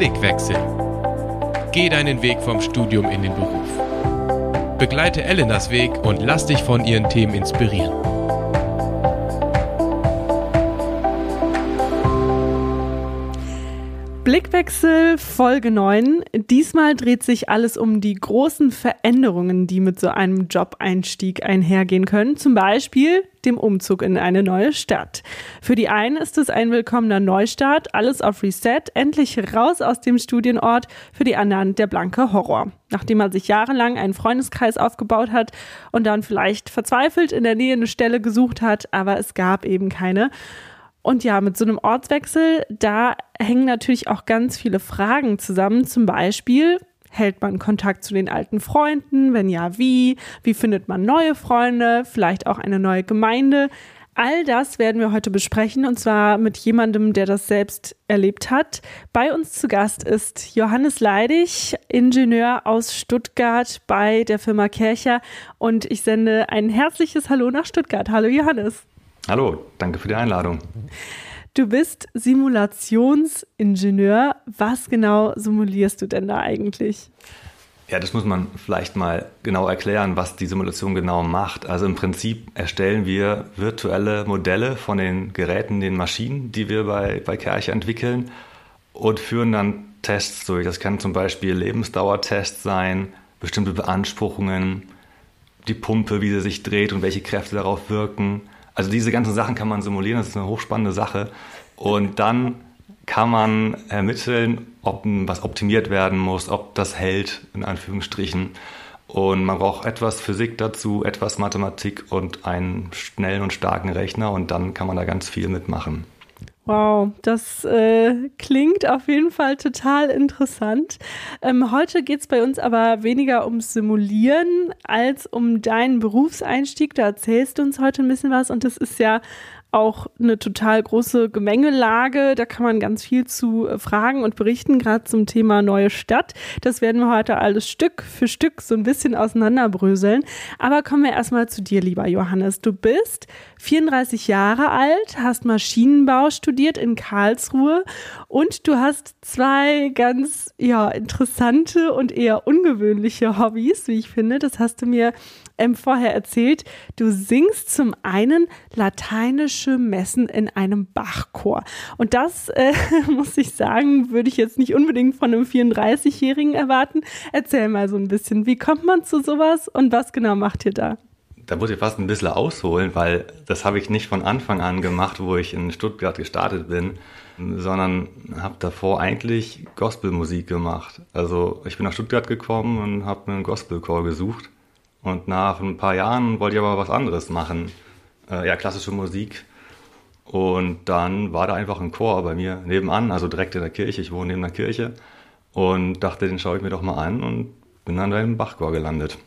Blickwechsel. Geh deinen Weg vom Studium in den Beruf. Begleite Elenas Weg und lass dich von ihren Themen inspirieren. Blickwechsel Folge 9. Diesmal dreht sich alles um die großen Veränderungen, die mit so einem Job-Einstieg einhergehen können. Zum Beispiel dem Umzug in eine neue Stadt. Für die einen ist es ein willkommener Neustart, alles auf Reset, endlich raus aus dem Studienort. Für die anderen der blanke Horror. Nachdem man sich jahrelang einen Freundeskreis aufgebaut hat und dann vielleicht verzweifelt in der Nähe eine Stelle gesucht hat, aber es gab eben keine. Und ja, mit so einem Ortswechsel, da hängen natürlich auch ganz viele Fragen zusammen. Zum Beispiel, hält man Kontakt zu den alten Freunden? Wenn ja, wie? Wie findet man neue Freunde? Vielleicht auch eine neue Gemeinde? All das werden wir heute besprechen und zwar mit jemandem, der das selbst erlebt hat. Bei uns zu Gast ist Johannes Leidig, Ingenieur aus Stuttgart bei der Firma Kercher und ich sende ein herzliches Hallo nach Stuttgart. Hallo Johannes. Hallo, danke für die Einladung. Du bist Simulationsingenieur. Was genau simulierst du denn da eigentlich? Ja, das muss man vielleicht mal genau erklären, was die Simulation genau macht. Also im Prinzip erstellen wir virtuelle Modelle von den Geräten, den Maschinen, die wir bei, bei Kerche entwickeln und führen dann Tests durch. Das kann zum Beispiel Lebensdauertests sein, bestimmte Beanspruchungen, die Pumpe, wie sie sich dreht und welche Kräfte darauf wirken also diese ganzen Sachen kann man simulieren, das ist eine hochspannende Sache. Und dann kann man ermitteln, ob was optimiert werden muss, ob das hält, in Anführungsstrichen. Und man braucht etwas Physik dazu, etwas Mathematik und einen schnellen und starken Rechner und dann kann man da ganz viel mitmachen. Wow, das äh, klingt auf jeden Fall total interessant. Ähm, heute geht es bei uns aber weniger ums Simulieren als um deinen Berufseinstieg. Da erzählst du uns heute ein bisschen was und das ist ja auch eine total große Gemengelage. Da kann man ganz viel zu äh, fragen und berichten, gerade zum Thema neue Stadt. Das werden wir heute alles Stück für Stück so ein bisschen auseinanderbröseln. Aber kommen wir erstmal zu dir, lieber Johannes. Du bist 34 Jahre alt, hast Maschinenbau studiert in Karlsruhe und du hast zwei ganz ja, interessante und eher ungewöhnliche Hobbys, wie ich finde. Das hast du mir ähm, vorher erzählt. Du singst zum einen lateinische Messen in einem Bachchor. Und das, äh, muss ich sagen, würde ich jetzt nicht unbedingt von einem 34-Jährigen erwarten. Erzähl mal so ein bisschen, wie kommt man zu sowas und was genau macht ihr da? Da muss ich fast ein bisschen ausholen, weil das habe ich nicht von Anfang an gemacht, wo ich in Stuttgart gestartet bin, sondern habe davor eigentlich Gospelmusik gemacht. Also ich bin nach Stuttgart gekommen und habe einen Gospelchor gesucht und nach ein paar Jahren wollte ich aber was anderes machen. Äh, ja, klassische Musik. Und dann war da einfach ein Chor bei mir nebenan, also direkt in der Kirche. Ich wohne neben der Kirche. Und dachte, den schaue ich mir doch mal an und bin dann da im Bachchor gelandet.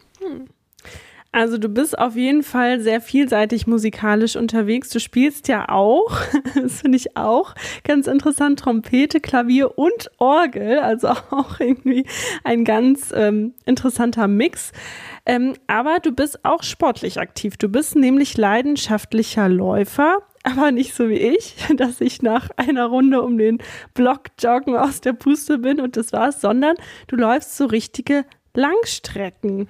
Also du bist auf jeden Fall sehr vielseitig musikalisch unterwegs. Du spielst ja auch, das finde ich auch ganz interessant, Trompete, Klavier und Orgel. Also auch irgendwie ein ganz ähm, interessanter Mix. Ähm, aber du bist auch sportlich aktiv. Du bist nämlich leidenschaftlicher Läufer, aber nicht so wie ich, dass ich nach einer Runde um den Block joggen aus der Puste bin und das war's, sondern du läufst so richtige Langstrecken.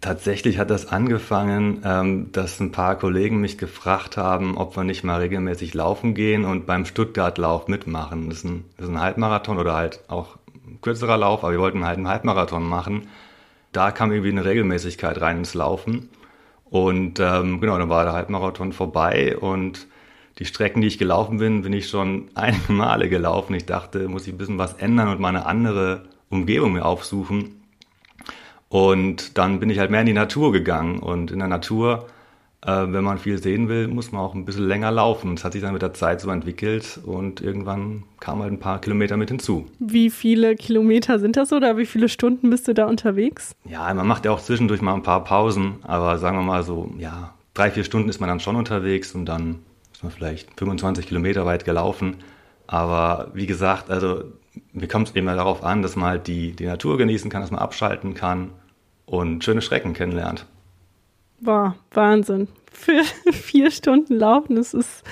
Tatsächlich hat das angefangen, ähm, dass ein paar Kollegen mich gefragt haben, ob wir nicht mal regelmäßig laufen gehen und beim Stuttgart-Lauf mitmachen. Das ist, ein, das ist ein Halbmarathon oder halt auch ein kürzerer Lauf, aber wir wollten halt einen Halbmarathon machen da kam irgendwie eine Regelmäßigkeit rein ins Laufen. Und ähm, genau, dann war der Halbmarathon vorbei und die Strecken, die ich gelaufen bin, bin ich schon einige Male gelaufen. Ich dachte, muss ich ein bisschen was ändern und mal eine andere Umgebung mir aufsuchen. Und dann bin ich halt mehr in die Natur gegangen. Und in der Natur äh, wenn man viel sehen will, muss man auch ein bisschen länger laufen. Das hat sich dann mit der Zeit so entwickelt und irgendwann kamen halt ein paar Kilometer mit hinzu. Wie viele Kilometer sind das oder wie viele Stunden bist du da unterwegs? Ja, man macht ja auch zwischendurch mal ein paar Pausen, aber sagen wir mal so, ja, drei, vier Stunden ist man dann schon unterwegs und dann ist man vielleicht 25 Kilometer weit gelaufen. Aber wie gesagt, also mir kommt es eben darauf an, dass man halt die, die Natur genießen kann, dass man abschalten kann und schöne Schrecken kennenlernt. Boah, Wahnsinn. Für vier Stunden laufen, das ist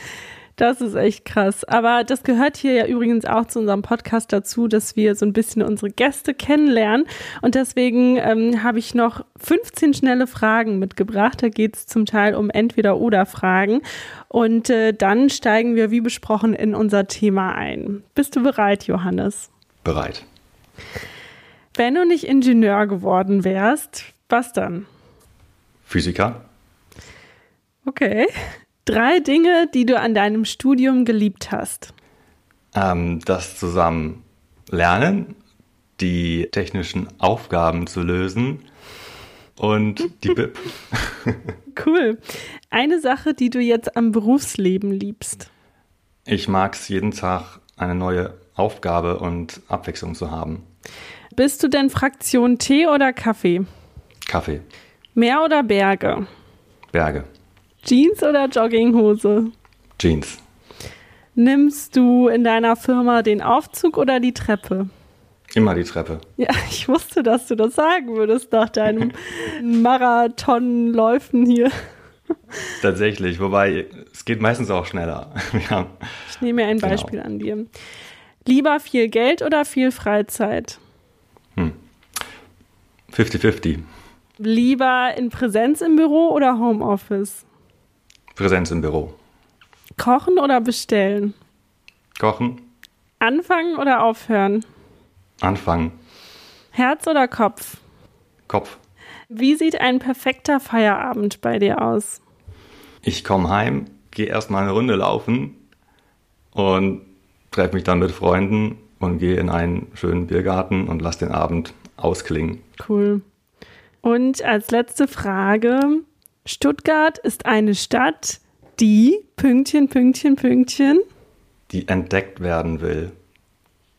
Das ist echt krass. Aber das gehört hier ja übrigens auch zu unserem Podcast dazu, dass wir so ein bisschen unsere Gäste kennenlernen. Und deswegen ähm, habe ich noch 15 schnelle Fragen mitgebracht. Da geht es zum Teil um Entweder-Oder-Fragen. Und äh, dann steigen wir, wie besprochen, in unser Thema ein. Bist du bereit, Johannes? Bereit. Wenn du nicht Ingenieur geworden wärst, was dann? Physiker. Okay. Drei Dinge, die du an deinem Studium geliebt hast. Ähm, das zusammen lernen, die technischen Aufgaben zu lösen und die BIP. cool. Eine Sache, die du jetzt am Berufsleben liebst. Ich mag es jeden Tag eine neue Aufgabe und Abwechslung zu haben. Bist du denn Fraktion Tee oder Kaffee? Kaffee. Meer oder Berge? Berge. Jeans oder Jogginghose? Jeans. Nimmst du in deiner Firma den Aufzug oder die Treppe? Immer die Treppe. Ja, ich wusste, dass du das sagen würdest nach deinem Marathonläufen hier. Tatsächlich, wobei es geht meistens auch schneller. Ja. Ich nehme mir ein genau. Beispiel genau. an dir. Lieber viel Geld oder viel Freizeit? 50-50. Hm. Lieber in Präsenz im Büro oder Homeoffice? Präsenz im Büro. Kochen oder bestellen? Kochen. Anfangen oder aufhören? Anfangen. Herz oder Kopf? Kopf. Wie sieht ein perfekter Feierabend bei dir aus? Ich komme heim, gehe erstmal eine Runde laufen und treffe mich dann mit Freunden und gehe in einen schönen Biergarten und lasse den Abend ausklingen. Cool. Und als letzte Frage, Stuttgart ist eine Stadt, die Pünktchen, Pünktchen, Pünktchen. Die entdeckt werden will.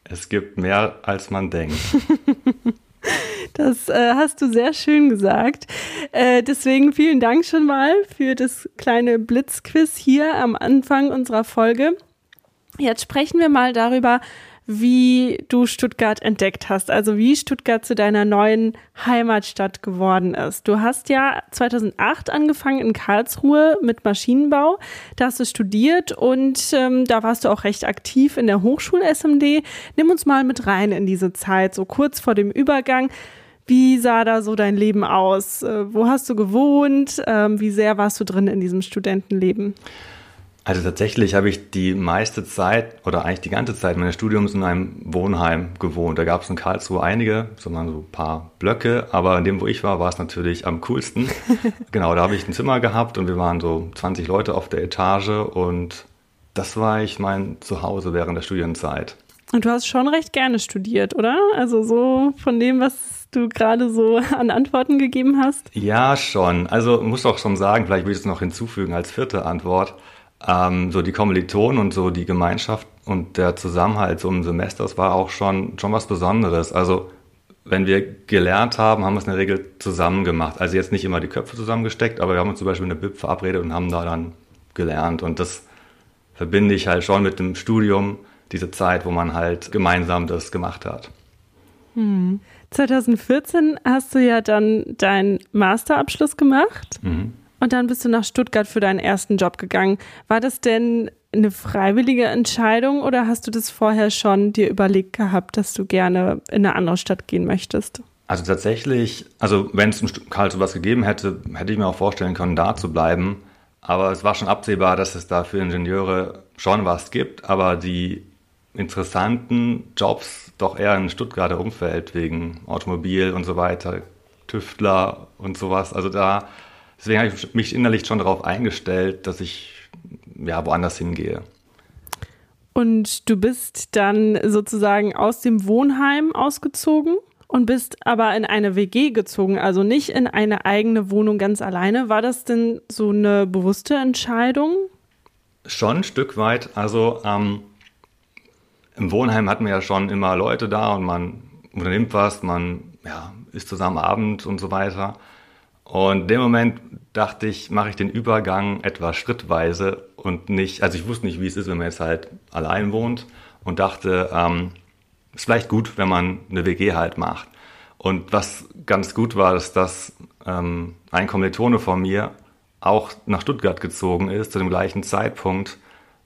Es gibt mehr, als man denkt. Das äh, hast du sehr schön gesagt. Äh, deswegen vielen Dank schon mal für das kleine Blitzquiz hier am Anfang unserer Folge. Jetzt sprechen wir mal darüber, wie du Stuttgart entdeckt hast, also wie Stuttgart zu deiner neuen Heimatstadt geworden ist. Du hast ja 2008 angefangen in Karlsruhe mit Maschinenbau, da hast du studiert und ähm, da warst du auch recht aktiv in der Hochschul-SMD. Nimm uns mal mit rein in diese Zeit, so kurz vor dem Übergang. Wie sah da so dein Leben aus? Äh, wo hast du gewohnt? Ähm, wie sehr warst du drin in diesem Studentenleben? Also tatsächlich habe ich die meiste Zeit oder eigentlich die ganze Zeit meines Studiums in einem Wohnheim gewohnt. Da gab es in Karlsruhe einige, so ein paar Blöcke, aber in dem, wo ich war, war es natürlich am coolsten. genau, da habe ich ein Zimmer gehabt und wir waren so 20 Leute auf der Etage und das war ich mein Zuhause während der Studienzeit. Und du hast schon recht gerne studiert, oder? Also so von dem, was du gerade so an Antworten gegeben hast? Ja, schon. Also muss auch schon sagen, vielleicht will ich es noch hinzufügen als vierte Antwort ähm, so die Kommilitonen und so die Gemeinschaft und der Zusammenhalt so im Semester, das war auch schon, schon was Besonderes. Also wenn wir gelernt haben, haben wir es in der Regel zusammen gemacht. Also jetzt nicht immer die Köpfe zusammengesteckt, aber wir haben uns zum Beispiel in der BIP verabredet und haben da dann gelernt. Und das verbinde ich halt schon mit dem Studium, diese Zeit, wo man halt gemeinsam das gemacht hat. Hm. 2014 hast du ja dann deinen Masterabschluss gemacht. Mhm. Und dann bist du nach Stuttgart für deinen ersten Job gegangen. War das denn eine freiwillige Entscheidung oder hast du das vorher schon dir überlegt gehabt, dass du gerne in eine andere Stadt gehen möchtest? Also tatsächlich, also wenn es im Karlsruhe was gegeben hätte, hätte ich mir auch vorstellen können, da zu bleiben. Aber es war schon absehbar, dass es da für Ingenieure schon was gibt, aber die interessanten Jobs doch eher im Stuttgarter Umfeld wegen Automobil und so weiter, Tüftler und sowas. Also da Deswegen habe ich mich innerlich schon darauf eingestellt, dass ich ja woanders hingehe. Und du bist dann sozusagen aus dem Wohnheim ausgezogen und bist aber in eine WG gezogen, also nicht in eine eigene Wohnung ganz alleine. War das denn so eine bewusste Entscheidung? Schon ein Stück weit. Also ähm, im Wohnheim hatten wir ja schon immer Leute da und man unternimmt was, man ja, isst zusammen Abend und so weiter. Und in dem Moment dachte ich, mache ich den Übergang etwas schrittweise und nicht, also ich wusste nicht, wie es ist, wenn man jetzt halt allein wohnt und dachte, ähm, ist vielleicht gut, wenn man eine WG halt macht. Und was ganz gut war, ist, dass ähm, ein Kommilitone von mir auch nach Stuttgart gezogen ist, zu dem gleichen Zeitpunkt.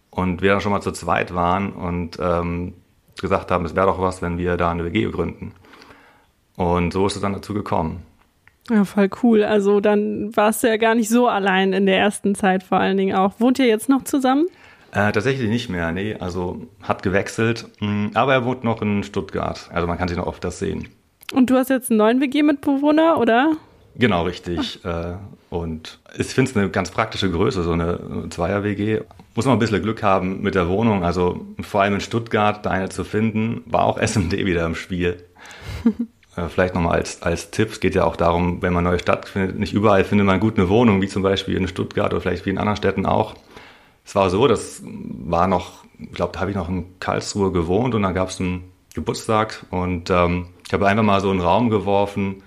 und wir dann schon mal zu zweit waren und ähm, gesagt haben, es wäre doch was, wenn wir da eine WG gründen. Und so ist es dann dazu gekommen. Ja, voll cool. Also dann warst du ja gar nicht so allein in der ersten Zeit vor allen Dingen auch. Wohnt ihr jetzt noch zusammen? Äh, tatsächlich nicht mehr, nee. Also hat gewechselt, mm, aber er wohnt noch in Stuttgart. Also man kann sich noch oft das sehen. Und du hast jetzt einen neuen WG-Mitbewohner, oder? Genau, richtig. Ach. Äh, und ich finde es eine ganz praktische Größe, so eine Zweier-WG. Muss man ein bisschen Glück haben mit der Wohnung. Also vor allem in Stuttgart, da eine zu finden, war auch SMD wieder im Spiel. Äh, vielleicht nochmal als, als Tipp, es geht ja auch darum, wenn man neue Stadt findet, nicht überall findet man gut eine Wohnung, wie zum Beispiel in Stuttgart oder vielleicht wie in anderen Städten auch. Es war so, das war noch, ich glaube, da habe ich noch in Karlsruhe gewohnt und dann gab es einen Geburtstag und ähm, ich habe einfach mal so einen Raum geworfen,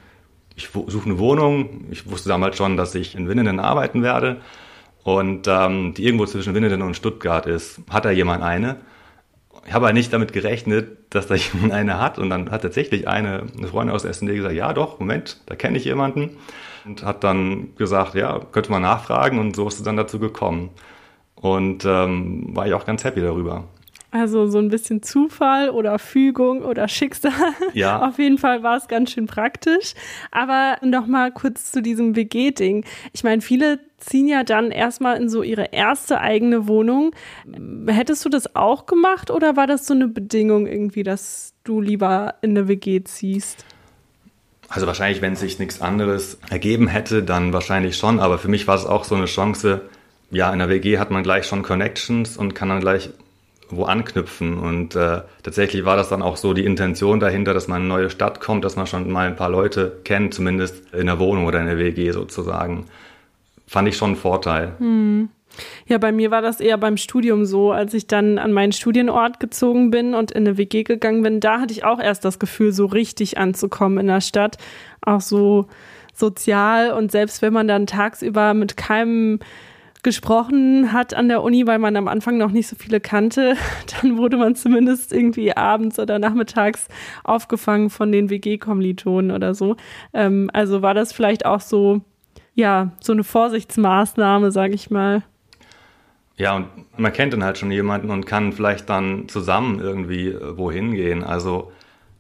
ich suche eine Wohnung. Ich wusste damals schon, dass ich in Winnenden arbeiten werde und ähm, die irgendwo zwischen Winnenden und Stuttgart ist. Hat da jemand eine? Ich habe aber nicht damit gerechnet, dass da jemand eine hat und dann hat tatsächlich eine, eine Freundin aus der SND gesagt, ja doch, Moment, da kenne ich jemanden und hat dann gesagt, ja, könnte man nachfragen und so ist es dann dazu gekommen. Und ähm, war ich auch ganz happy darüber. Also so ein bisschen Zufall oder Fügung oder Schicksal. Ja. Auf jeden Fall war es ganz schön praktisch. Aber noch mal kurz zu diesem WG-Ding. Ich meine, viele ziehen ja dann erstmal in so ihre erste eigene Wohnung. Hättest du das auch gemacht oder war das so eine Bedingung irgendwie, dass du lieber in eine WG ziehst? Also wahrscheinlich, wenn sich nichts anderes ergeben hätte, dann wahrscheinlich schon. Aber für mich war es auch so eine Chance. Ja, in der WG hat man gleich schon Connections und kann dann gleich wo anknüpfen. Und äh, tatsächlich war das dann auch so die Intention dahinter, dass man in eine neue Stadt kommt, dass man schon mal ein paar Leute kennt, zumindest in der Wohnung oder in der WG sozusagen. Fand ich schon einen Vorteil. Hm. Ja, bei mir war das eher beim Studium so, als ich dann an meinen Studienort gezogen bin und in eine WG gegangen bin. Da hatte ich auch erst das Gefühl, so richtig anzukommen in der Stadt. Auch so sozial und selbst wenn man dann tagsüber mit keinem gesprochen hat an der Uni, weil man am Anfang noch nicht so viele kannte, dann wurde man zumindest irgendwie abends oder nachmittags aufgefangen von den WG-Kommilitonen oder so. Ähm, also war das vielleicht auch so, ja, so eine Vorsichtsmaßnahme, sage ich mal. Ja, und man kennt dann halt schon jemanden und kann vielleicht dann zusammen irgendwie äh, wohin gehen. Also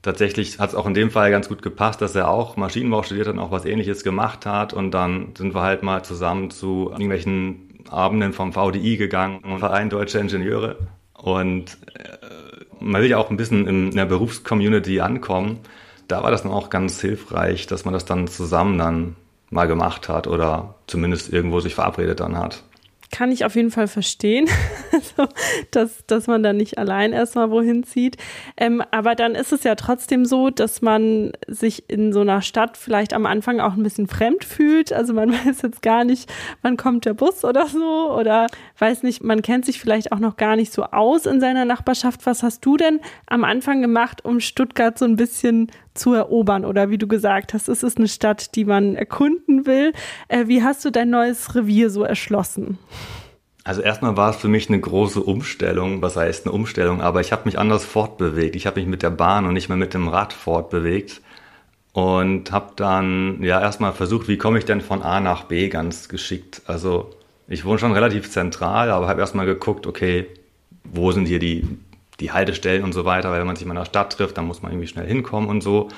tatsächlich hat es auch in dem Fall ganz gut gepasst, dass er auch Maschinenbau studiert hat und auch was ähnliches gemacht hat. Und dann sind wir halt mal zusammen zu irgendwelchen Abenden vom VDI gegangen, Verein Deutsche Ingenieure. Und äh, man will ja auch ein bisschen in der Berufscommunity ankommen. Da war das dann auch ganz hilfreich, dass man das dann zusammen dann mal gemacht hat oder zumindest irgendwo sich verabredet dann hat kann ich auf jeden Fall verstehen, dass, dass man da nicht allein erstmal wohin zieht. Ähm, aber dann ist es ja trotzdem so, dass man sich in so einer Stadt vielleicht am Anfang auch ein bisschen fremd fühlt. Also man weiß jetzt gar nicht, wann kommt der Bus oder so oder weiß nicht, man kennt sich vielleicht auch noch gar nicht so aus in seiner Nachbarschaft. Was hast du denn am Anfang gemacht, um Stuttgart so ein bisschen zu erobern oder wie du gesagt hast, es ist eine Stadt, die man erkunden will. Äh, wie hast du dein neues Revier so erschlossen? Also erstmal war es für mich eine große Umstellung, was heißt eine Umstellung, aber ich habe mich anders fortbewegt. Ich habe mich mit der Bahn und nicht mehr mit dem Rad fortbewegt und habe dann ja erstmal versucht, wie komme ich denn von A nach B ganz geschickt. Also ich wohne schon relativ zentral, aber habe erstmal geguckt, okay, wo sind hier die die Haltestellen und so weiter, weil wenn man sich mal in der Stadt trifft, dann muss man irgendwie schnell hinkommen und so.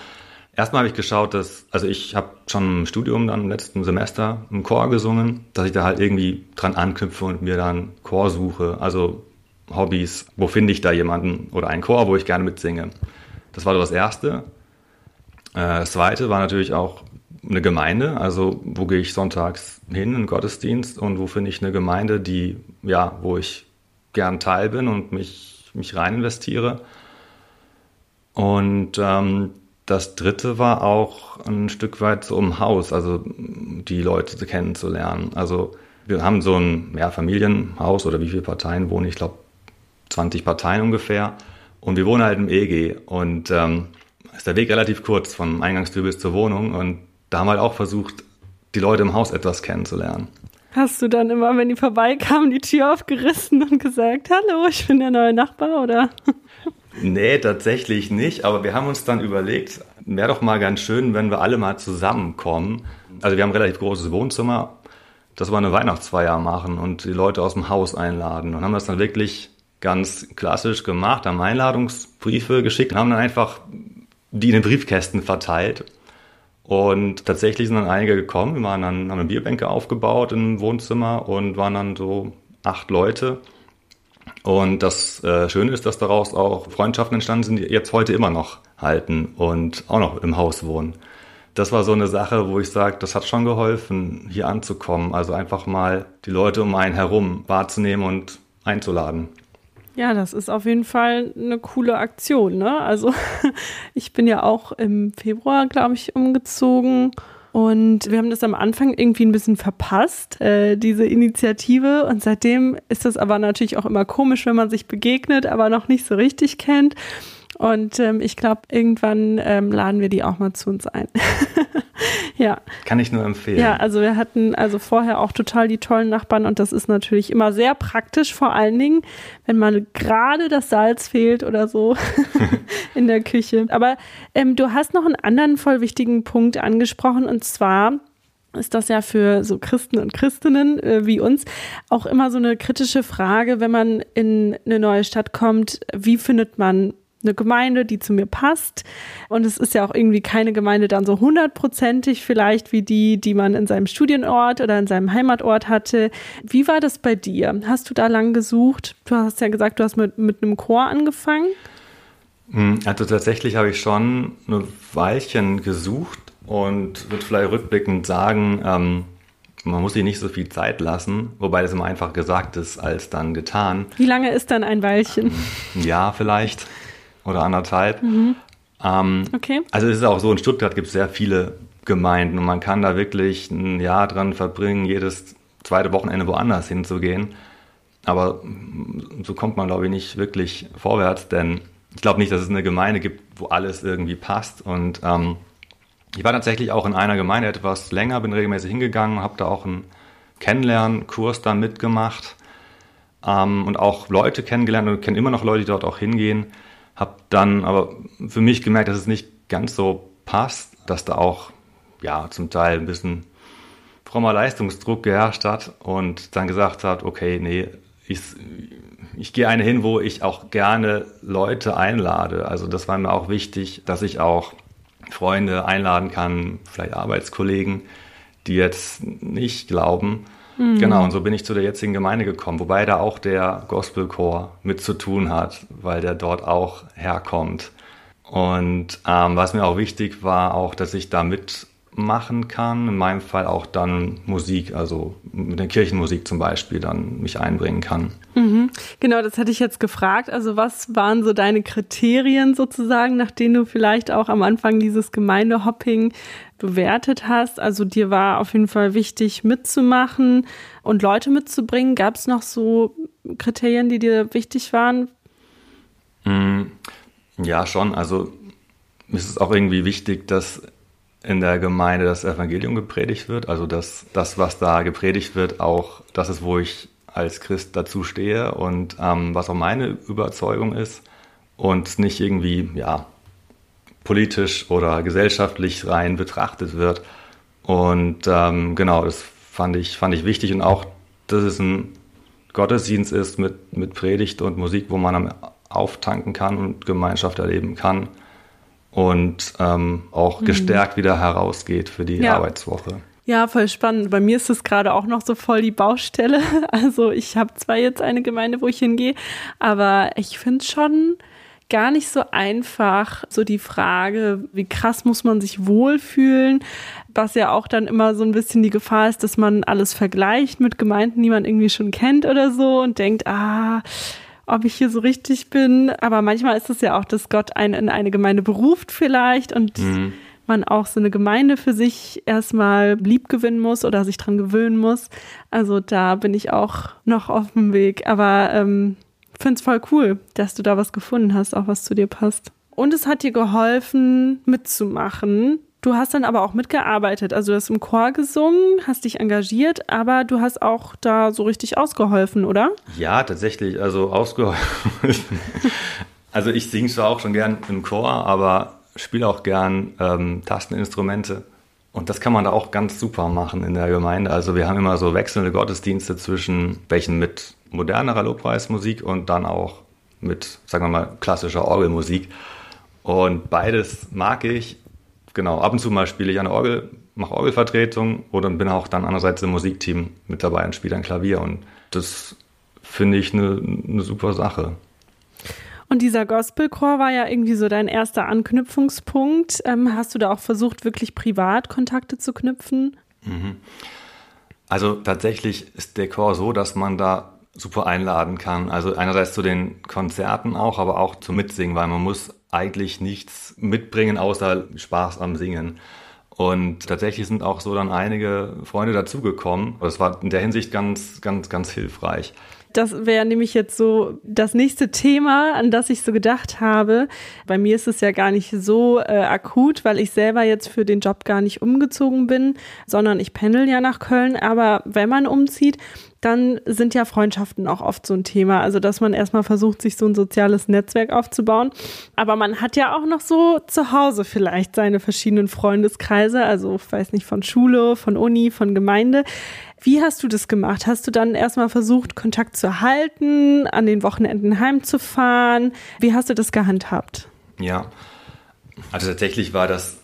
Erstmal habe ich geschaut, dass, also ich habe schon im Studium dann im letzten Semester im Chor gesungen, dass ich da halt irgendwie dran anknüpfe und mir dann Chor suche, also Hobbys, wo finde ich da jemanden oder einen Chor, wo ich gerne mitsinge. Das war so das Erste. Äh, das Zweite war natürlich auch eine Gemeinde, also wo gehe ich sonntags hin, in Gottesdienst und wo finde ich eine Gemeinde, die, ja, wo ich gern Teil bin und mich mich rein investiere. Und ähm, das dritte war auch ein Stück weit so im Haus, also die Leute kennenzulernen. Also wir haben so ein ja, Familienhaus oder wie viele Parteien wohnen? Ich glaube 20 Parteien ungefähr. Und wir wohnen halt im EG und ähm, ist der Weg relativ kurz vom Eingangstür bis zur Wohnung. Und da haben wir halt auch versucht, die Leute im Haus etwas kennenzulernen. Hast du dann immer, wenn die vorbeikamen, die Tür aufgerissen und gesagt, hallo, ich bin der neue Nachbar, oder? Nee, tatsächlich nicht. Aber wir haben uns dann überlegt, wäre doch mal ganz schön, wenn wir alle mal zusammenkommen. Also wir haben ein relativ großes Wohnzimmer dass wir eine Weihnachtsfeier machen und die Leute aus dem Haus einladen und haben das dann wirklich ganz klassisch gemacht, haben Einladungsbriefe geschickt und haben dann einfach die in den Briefkästen verteilt. Und tatsächlich sind dann einige gekommen, wir waren dann, haben eine Bierbänke aufgebaut im Wohnzimmer und waren dann so acht Leute. Und das äh, Schöne ist, dass daraus auch Freundschaften entstanden sind, die jetzt heute immer noch halten und auch noch im Haus wohnen. Das war so eine Sache, wo ich sage, das hat schon geholfen, hier anzukommen. Also einfach mal die Leute um einen herum wahrzunehmen und einzuladen. Ja, das ist auf jeden Fall eine coole Aktion. Ne? Also ich bin ja auch im Februar, glaube ich, umgezogen. Und wir haben das am Anfang irgendwie ein bisschen verpasst, äh, diese Initiative. Und seitdem ist das aber natürlich auch immer komisch, wenn man sich begegnet, aber noch nicht so richtig kennt. Und ähm, ich glaube, irgendwann ähm, laden wir die auch mal zu uns ein. ja. Kann ich nur empfehlen. Ja, also wir hatten also vorher auch total die tollen Nachbarn und das ist natürlich immer sehr praktisch, vor allen Dingen, wenn mal gerade das Salz fehlt oder so in der Küche. Aber ähm, du hast noch einen anderen voll wichtigen Punkt angesprochen und zwar ist das ja für so Christen und Christinnen äh, wie uns auch immer so eine kritische Frage, wenn man in eine neue Stadt kommt, wie findet man eine Gemeinde, die zu mir passt. Und es ist ja auch irgendwie keine Gemeinde dann so hundertprozentig vielleicht wie die, die man in seinem Studienort oder in seinem Heimatort hatte. Wie war das bei dir? Hast du da lang gesucht? Du hast ja gesagt, du hast mit, mit einem Chor angefangen. Hm, also tatsächlich habe ich schon ein Weilchen gesucht und würde vielleicht rückblickend sagen, ähm, man muss sich nicht so viel Zeit lassen, wobei das immer einfach gesagt ist als dann getan. Wie lange ist dann ein Weilchen? Ja, vielleicht oder anderthalb. Mhm. Ähm, okay. Also es ist auch so, in Stuttgart gibt es sehr viele Gemeinden und man kann da wirklich ein Jahr dran verbringen, jedes zweite Wochenende woanders hinzugehen. Aber so kommt man, glaube ich, nicht wirklich vorwärts, denn ich glaube nicht, dass es eine Gemeinde gibt, wo alles irgendwie passt. Und ähm, ich war tatsächlich auch in einer Gemeinde etwas länger, bin regelmäßig hingegangen, habe da auch einen Kennenlernkurs da mitgemacht ähm, und auch Leute kennengelernt und kenne immer noch Leute, die dort auch hingehen. Habe dann aber für mich gemerkt, dass es nicht ganz so passt, dass da auch ja zum Teil ein bisschen frommer Leistungsdruck geherrscht hat und dann gesagt hat, okay, nee, ich, ich gehe eine hin, wo ich auch gerne Leute einlade. Also das war mir auch wichtig, dass ich auch Freunde einladen kann, vielleicht Arbeitskollegen, die jetzt nicht glauben, Mhm. Genau, und so bin ich zu der jetzigen Gemeinde gekommen, wobei da auch der Gospelchor mit zu tun hat, weil der dort auch herkommt. Und ähm, was mir auch wichtig war, auch, dass ich da mitmachen kann, in meinem Fall auch dann Musik, also mit der Kirchenmusik zum Beispiel, dann mich einbringen kann. Mhm. Genau, das hatte ich jetzt gefragt. Also was waren so deine Kriterien sozusagen, nach denen du vielleicht auch am Anfang dieses Gemeindehopping bewertet hast? Also dir war auf jeden Fall wichtig mitzumachen und Leute mitzubringen. Gab es noch so Kriterien, die dir wichtig waren? Mm, ja, schon. Also ist es auch irgendwie wichtig, dass in der Gemeinde das Evangelium gepredigt wird. Also dass das, was da gepredigt wird, auch das ist, wo ich als Christ dazu stehe und ähm, was auch meine Überzeugung ist und nicht irgendwie, ja, politisch oder gesellschaftlich rein betrachtet wird. Und ähm, genau, das fand ich, fand ich wichtig und auch, dass es ein Gottesdienst ist mit, mit Predigt und Musik, wo man auftanken kann und Gemeinschaft erleben kann und ähm, auch mhm. gestärkt wieder herausgeht für die ja. Arbeitswoche. Ja, voll spannend. Bei mir ist es gerade auch noch so voll die Baustelle. Also ich habe zwar jetzt eine Gemeinde, wo ich hingehe, aber ich finde schon, gar nicht so einfach, so die Frage, wie krass muss man sich wohlfühlen, was ja auch dann immer so ein bisschen die Gefahr ist, dass man alles vergleicht mit Gemeinden, die man irgendwie schon kennt oder so und denkt, ah, ob ich hier so richtig bin. Aber manchmal ist es ja auch, dass Gott einen in eine Gemeinde beruft vielleicht und mhm. man auch so eine Gemeinde für sich erstmal lieb gewinnen muss oder sich dran gewöhnen muss. Also da bin ich auch noch auf dem Weg. Aber ähm, finde es voll cool, dass du da was gefunden hast, auch was zu dir passt. Und es hat dir geholfen, mitzumachen. Du hast dann aber auch mitgearbeitet. Also du hast im Chor gesungen, hast dich engagiert, aber du hast auch da so richtig ausgeholfen, oder? Ja, tatsächlich. Also ausgeholfen. also ich singe zwar auch schon gern im Chor, aber spiele auch gern ähm, Tasteninstrumente Und das kann man da auch ganz super machen in der Gemeinde. Also wir haben immer so wechselnde Gottesdienste zwischen welchen mit modernerer Lobpreismusik und dann auch mit, sagen wir mal, klassischer Orgelmusik. Und beides mag ich. Genau, ab und zu mal spiele ich eine Orgel, mache Orgelvertretung oder bin auch dann andererseits im Musikteam mit dabei und spiele ein Klavier. Und das finde ich eine, eine super Sache. Und dieser Gospelchor war ja irgendwie so dein erster Anknüpfungspunkt. Ähm, hast du da auch versucht, wirklich privat Kontakte zu knüpfen? Mhm. Also tatsächlich ist der Chor so, dass man da super einladen kann. Also einerseits zu den Konzerten auch, aber auch zum Mitsingen, weil man muss eigentlich nichts mitbringen, außer Spaß am Singen. Und tatsächlich sind auch so dann einige Freunde dazugekommen. Das war in der Hinsicht ganz, ganz, ganz hilfreich. Das wäre nämlich jetzt so das nächste Thema, an das ich so gedacht habe. Bei mir ist es ja gar nicht so äh, akut, weil ich selber jetzt für den Job gar nicht umgezogen bin, sondern ich pendel ja nach Köln. Aber wenn man umzieht, dann sind ja Freundschaften auch oft so ein Thema. Also, dass man erstmal versucht, sich so ein soziales Netzwerk aufzubauen. Aber man hat ja auch noch so zu Hause vielleicht seine verschiedenen Freundeskreise. Also, ich weiß nicht, von Schule, von Uni, von Gemeinde. Wie hast du das gemacht? Hast du dann erstmal versucht, Kontakt zu halten, an den Wochenenden heimzufahren? Wie hast du das gehandhabt? Ja, also tatsächlich war das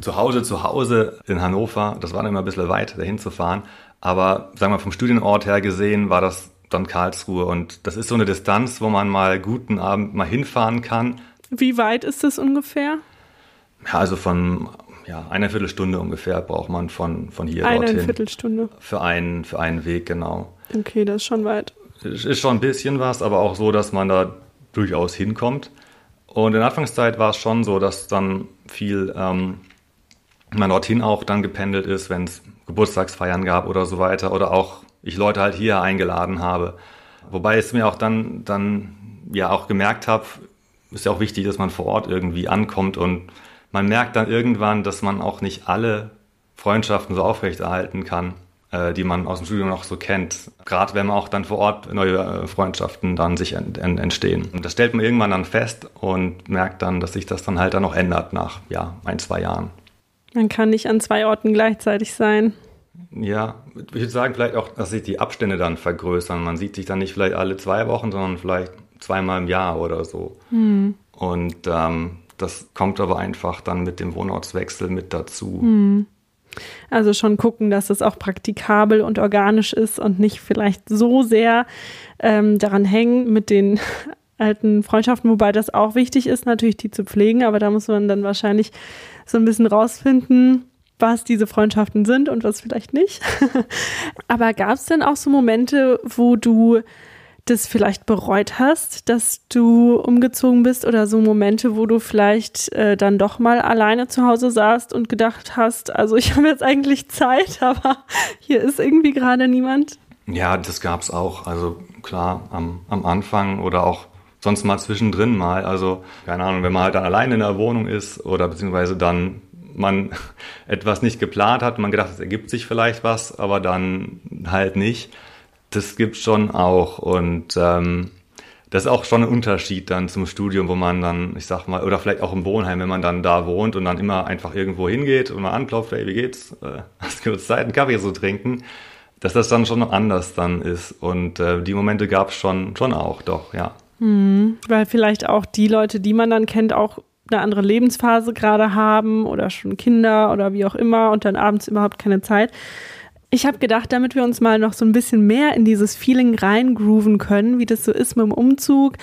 zu Hause, zu Hause in Hannover, das war dann immer ein bisschen weit, dahin zu fahren. Aber sagen wir vom Studienort her gesehen war das dann Karlsruhe. Und das ist so eine Distanz, wo man mal guten Abend mal hinfahren kann. Wie weit ist das ungefähr? Ja, also von ja, einer Viertelstunde ungefähr braucht man von, von hier eine dorthin. Eine Viertelstunde. Für einen, für einen Weg, genau. Okay, das ist schon weit. Ist schon ein bisschen was, aber auch so, dass man da durchaus hinkommt. Und in der Anfangszeit war es schon so, dass dann viel ähm, man dorthin auch dann gependelt ist, wenn es Geburtstagsfeiern gab oder so weiter. Oder auch ich Leute halt hier eingeladen habe. Wobei es mir auch dann, dann ja auch gemerkt habe, ist ja auch wichtig, dass man vor Ort irgendwie ankommt und man merkt dann irgendwann, dass man auch nicht alle Freundschaften so aufrechterhalten kann, äh, die man aus dem Studium noch so kennt. Gerade wenn man auch dann vor Ort neue äh, Freundschaften dann sich ent ent entstehen. Und das stellt man irgendwann dann fest und merkt dann, dass sich das dann halt dann noch ändert nach ja, ein, zwei Jahren. Man kann nicht an zwei Orten gleichzeitig sein. Ja, ich würde sagen, vielleicht auch, dass sich die Abstände dann vergrößern. Man sieht sich dann nicht vielleicht alle zwei Wochen, sondern vielleicht zweimal im Jahr oder so. Mhm. Und ähm, das kommt aber einfach dann mit dem Wohnortswechsel mit dazu. Mhm. Also schon gucken, dass es auch praktikabel und organisch ist und nicht vielleicht so sehr ähm, daran hängen mit den alten Freundschaften, wobei das auch wichtig ist, natürlich die zu pflegen, aber da muss man dann wahrscheinlich so ein bisschen rausfinden, was diese Freundschaften sind und was vielleicht nicht. aber gab es denn auch so Momente, wo du das vielleicht bereut hast, dass du umgezogen bist oder so Momente, wo du vielleicht äh, dann doch mal alleine zu Hause saßt und gedacht hast, also ich habe jetzt eigentlich Zeit, aber hier ist irgendwie gerade niemand? Ja, das gab es auch. Also klar, am, am Anfang oder auch sonst mal zwischendrin mal. Also keine Ahnung, wenn man halt dann alleine in der Wohnung ist oder beziehungsweise dann man etwas nicht geplant hat, man gedacht, es ergibt sich vielleicht was, aber dann halt nicht das gibt schon auch und ähm, das ist auch schon ein Unterschied dann zum Studium, wo man dann, ich sag mal, oder vielleicht auch im Wohnheim, wenn man dann da wohnt und dann immer einfach irgendwo hingeht und mal anklopft, hey, wie geht's? Äh, hast du kurz Zeit, einen Kaffee zu trinken? Dass das dann schon anders dann ist. Und äh, die Momente gab es schon, schon auch, doch, ja. Hm, weil vielleicht auch die Leute, die man dann kennt, auch eine andere Lebensphase gerade haben oder schon Kinder oder wie auch immer und dann abends überhaupt keine Zeit. Ich habe gedacht, damit wir uns mal noch so ein bisschen mehr in dieses Feeling reingrooven können, wie das so ist mit dem Umzug.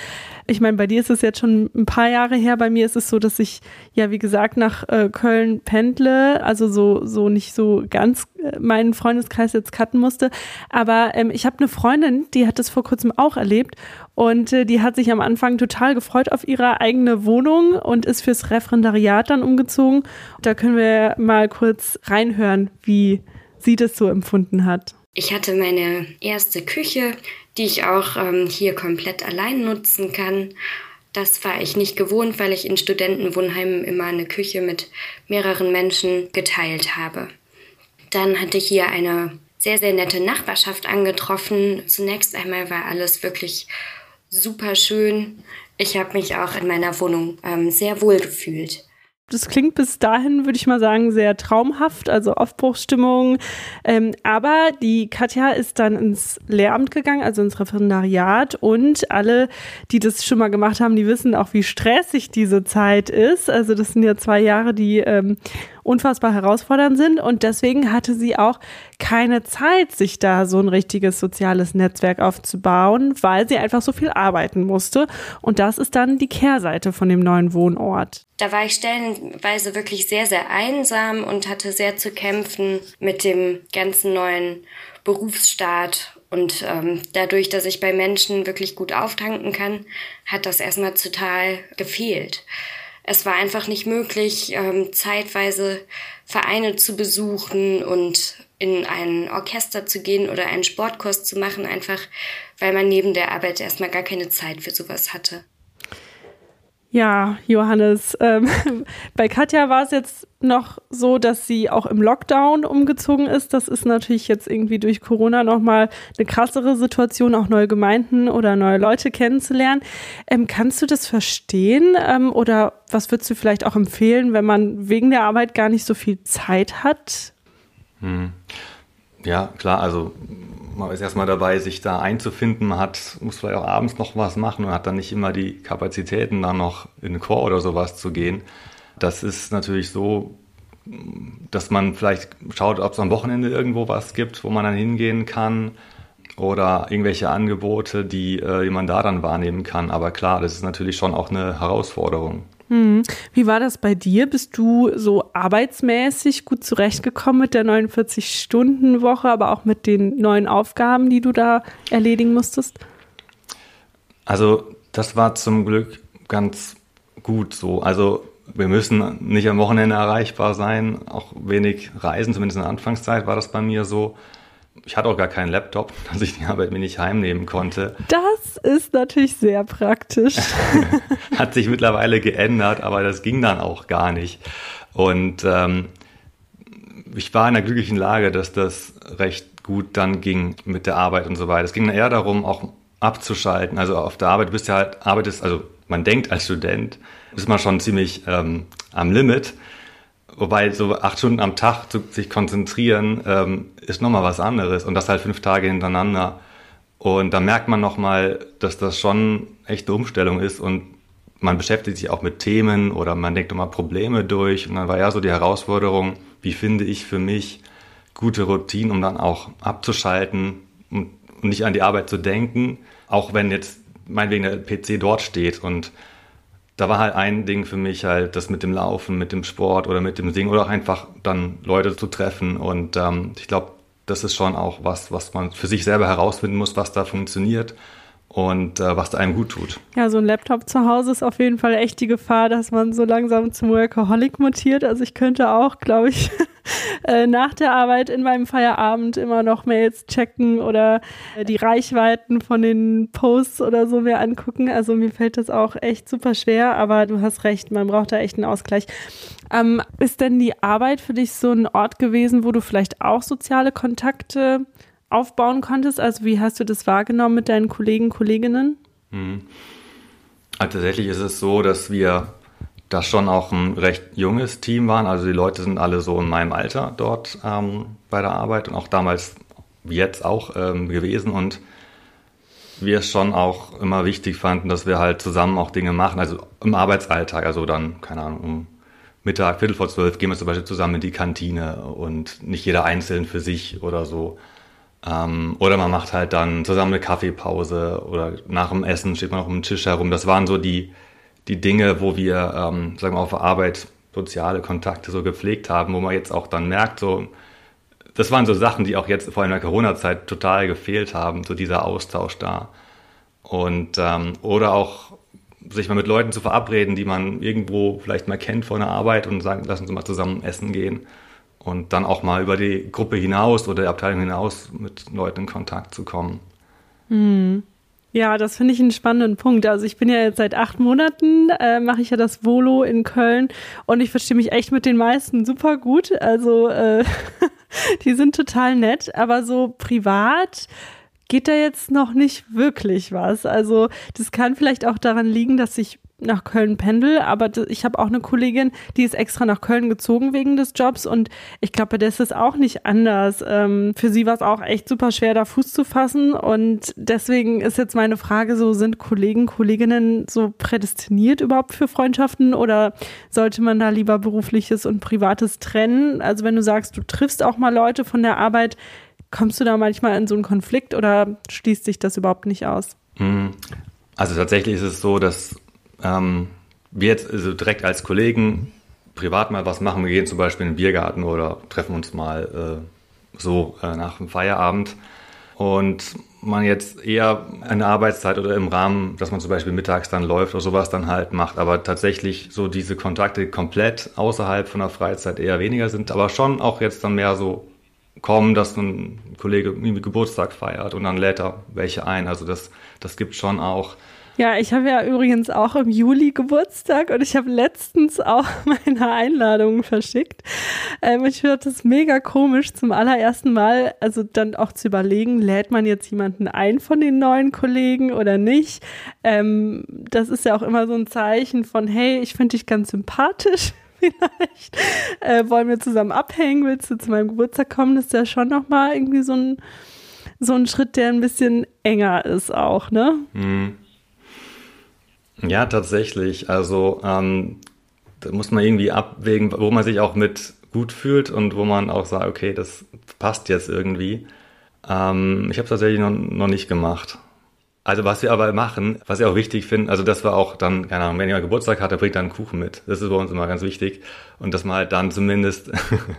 Ich meine, bei dir ist es jetzt schon ein paar Jahre her. Bei mir ist es so, dass ich ja, wie gesagt, nach äh, Köln pendle, also so, so nicht so ganz äh, meinen Freundeskreis jetzt cutten musste. Aber ähm, ich habe eine Freundin, die hat das vor kurzem auch erlebt und äh, die hat sich am Anfang total gefreut auf ihre eigene Wohnung und ist fürs Referendariat dann umgezogen. Da können wir mal kurz reinhören, wie sie das so empfunden hat. Ich hatte meine erste Küche, die ich auch ähm, hier komplett allein nutzen kann. Das war ich nicht gewohnt, weil ich in Studentenwohnheimen immer eine Küche mit mehreren Menschen geteilt habe. Dann hatte ich hier eine sehr, sehr nette Nachbarschaft angetroffen. Zunächst einmal war alles wirklich super schön. Ich habe mich auch in meiner Wohnung ähm, sehr wohl gefühlt. Das klingt bis dahin, würde ich mal sagen, sehr traumhaft, also Aufbruchsstimmung. Ähm, aber die Katja ist dann ins Lehramt gegangen, also ins Referendariat. Und alle, die das schon mal gemacht haben, die wissen auch, wie stressig diese Zeit ist. Also das sind ja zwei Jahre, die ähm, unfassbar herausfordernd sind. Und deswegen hatte sie auch keine Zeit, sich da so ein richtiges soziales Netzwerk aufzubauen, weil sie einfach so viel arbeiten musste. Und das ist dann die Kehrseite von dem neuen Wohnort. Da war ich stellenweise wirklich sehr, sehr einsam und hatte sehr zu kämpfen mit dem ganzen neuen Berufsstaat. Und ähm, dadurch, dass ich bei Menschen wirklich gut auftanken kann, hat das erstmal total gefehlt es war einfach nicht möglich, ähm, zeitweise Vereine zu besuchen und in ein Orchester zu gehen oder einen Sportkurs zu machen, einfach weil man neben der Arbeit erstmal gar keine Zeit für sowas hatte. Ja, Johannes, ähm, bei Katja war es jetzt noch so, dass sie auch im Lockdown umgezogen ist. Das ist natürlich jetzt irgendwie durch Corona nochmal eine krassere Situation, auch neue Gemeinden oder neue Leute kennenzulernen. Ähm, kannst du das verstehen ähm, oder was würdest du vielleicht auch empfehlen, wenn man wegen der Arbeit gar nicht so viel Zeit hat? Hm. Ja, klar, also man ist erstmal dabei, sich da einzufinden. Man hat, muss vielleicht auch abends noch was machen und hat dann nicht immer die Kapazitäten, dann noch in den Chor oder sowas zu gehen. Das ist natürlich so, dass man vielleicht schaut, ob es am Wochenende irgendwo was gibt, wo man dann hingehen kann oder irgendwelche Angebote, die, äh, die man da dann wahrnehmen kann. Aber klar, das ist natürlich schon auch eine Herausforderung. Hm. Wie war das bei dir? Bist du so arbeitsmäßig gut zurechtgekommen mit der 49-Stunden-Woche, aber auch mit den neuen Aufgaben, die du da erledigen musstest? Also, das war zum Glück ganz gut so. Also, wir müssen nicht am Wochenende erreichbar sein, auch wenig reisen, zumindest in der Anfangszeit war das bei mir so ich hatte auch gar keinen Laptop, dass ich die Arbeit mir nicht heimnehmen konnte. Das ist natürlich sehr praktisch. Hat sich mittlerweile geändert, aber das ging dann auch gar nicht. Und ähm, ich war in der glücklichen Lage, dass das recht gut dann ging mit der Arbeit und so weiter. Es ging eher darum, auch abzuschalten. Also auf der Arbeit bist du halt, arbeitest, also man denkt als Student, ist man schon ziemlich ähm, am Limit. Wobei so acht Stunden am Tag zu sich konzentrieren ähm, ist nochmal was anderes und das halt fünf Tage hintereinander. Und da merkt man nochmal, dass das schon echt eine Umstellung ist und man beschäftigt sich auch mit Themen oder man denkt nochmal Probleme durch. Und dann war ja so die Herausforderung, wie finde ich für mich gute Routinen, um dann auch abzuschalten und nicht an die Arbeit zu denken, auch wenn jetzt meinetwegen der PC dort steht und da war halt ein Ding für mich halt das mit dem Laufen, mit dem Sport oder mit dem Singen oder auch einfach dann Leute zu treffen. Und ähm, ich glaube, das ist schon auch was, was man für sich selber herausfinden muss, was da funktioniert und äh, was einem gut tut. Ja, so ein Laptop zu Hause ist auf jeden Fall echt die Gefahr, dass man so langsam zum Workaholic mutiert. Also ich könnte auch, glaube ich, äh, nach der Arbeit in meinem Feierabend immer noch Mails checken oder äh, die Reichweiten von den Posts oder so mir angucken. Also mir fällt das auch echt super schwer, aber du hast recht, man braucht da echt einen Ausgleich. Ähm, ist denn die Arbeit für dich so ein Ort gewesen, wo du vielleicht auch soziale Kontakte aufbauen konntest? Also wie hast du das wahrgenommen mit deinen Kollegen, Kolleginnen? Mhm. Also tatsächlich ist es so, dass wir da schon auch ein recht junges Team waren. Also die Leute sind alle so in meinem Alter dort ähm, bei der Arbeit und auch damals wie jetzt auch ähm, gewesen und wir es schon auch immer wichtig fanden, dass wir halt zusammen auch Dinge machen, also im Arbeitsalltag, also dann, keine Ahnung, um Mittag, Viertel vor zwölf gehen wir zum Beispiel zusammen in die Kantine und nicht jeder einzeln für sich oder so. Ähm, oder man macht halt dann zusammen eine Kaffeepause oder nach dem Essen steht man auch um den Tisch herum. Das waren so die, die Dinge, wo wir, ähm, sagen wir, auf der Arbeit soziale Kontakte so gepflegt haben, wo man jetzt auch dann merkt, so, das waren so Sachen, die auch jetzt vor allem in der Corona-Zeit total gefehlt haben, so dieser Austausch da. Und, ähm, oder auch sich mal mit Leuten zu verabreden, die man irgendwo vielleicht mal kennt vor einer Arbeit und sagen, lassen Sie mal zusammen essen gehen und dann auch mal über die Gruppe hinaus oder die Abteilung hinaus mit Leuten in Kontakt zu kommen. Hm. Ja, das finde ich einen spannenden Punkt. Also ich bin ja jetzt seit acht Monaten, äh, mache ich ja das Volo in Köln und ich verstehe mich echt mit den meisten super gut. Also äh, die sind total nett, aber so privat geht da jetzt noch nicht wirklich was. Also das kann vielleicht auch daran liegen, dass ich nach Köln pendel, aber ich habe auch eine Kollegin, die ist extra nach Köln gezogen wegen des Jobs und ich glaube, der ist auch nicht anders. Ähm, für sie war es auch echt super schwer, da Fuß zu fassen und deswegen ist jetzt meine Frage so, sind Kollegen, Kolleginnen so prädestiniert überhaupt für Freundschaften oder sollte man da lieber berufliches und privates trennen? Also wenn du sagst, du triffst auch mal Leute von der Arbeit, kommst du da manchmal in so einen Konflikt oder schließt sich das überhaupt nicht aus? Hm. Also tatsächlich ist es so, dass ähm, wir jetzt also direkt als Kollegen privat mal was machen. Wir gehen zum Beispiel in den Biergarten oder treffen uns mal äh, so äh, nach dem Feierabend. Und man jetzt eher in der Arbeitszeit oder im Rahmen, dass man zum Beispiel mittags dann läuft oder sowas dann halt macht, aber tatsächlich so diese Kontakte komplett außerhalb von der Freizeit eher weniger sind, aber schon auch jetzt dann mehr so kommen, dass ein Kollege irgendwie Geburtstag feiert und dann lädt er welche ein. Also das, das gibt schon auch ja, ich habe ja übrigens auch im Juli Geburtstag und ich habe letztens auch meine Einladungen verschickt. Ähm, ich finde das mega komisch, zum allerersten Mal, also dann auch zu überlegen, lädt man jetzt jemanden ein von den neuen Kollegen oder nicht. Ähm, das ist ja auch immer so ein Zeichen von, hey, ich finde dich ganz sympathisch. Vielleicht äh, wollen wir zusammen abhängen, willst du zu meinem Geburtstag kommen? Das ist ja schon nochmal irgendwie so ein, so ein Schritt, der ein bisschen enger ist auch, ne? Mhm. Ja, tatsächlich. Also ähm, da muss man irgendwie abwägen, wo man sich auch mit gut fühlt und wo man auch sagt, okay, das passt jetzt irgendwie. Ähm, ich habe es tatsächlich noch, noch nicht gemacht. Also was wir aber machen, was ich auch wichtig finde, also dass wir auch dann, keine Ahnung, wenn jemand Geburtstag hat, der bringt dann einen Kuchen mit. Das ist bei uns immer ganz wichtig. Und dass man halt dann zumindest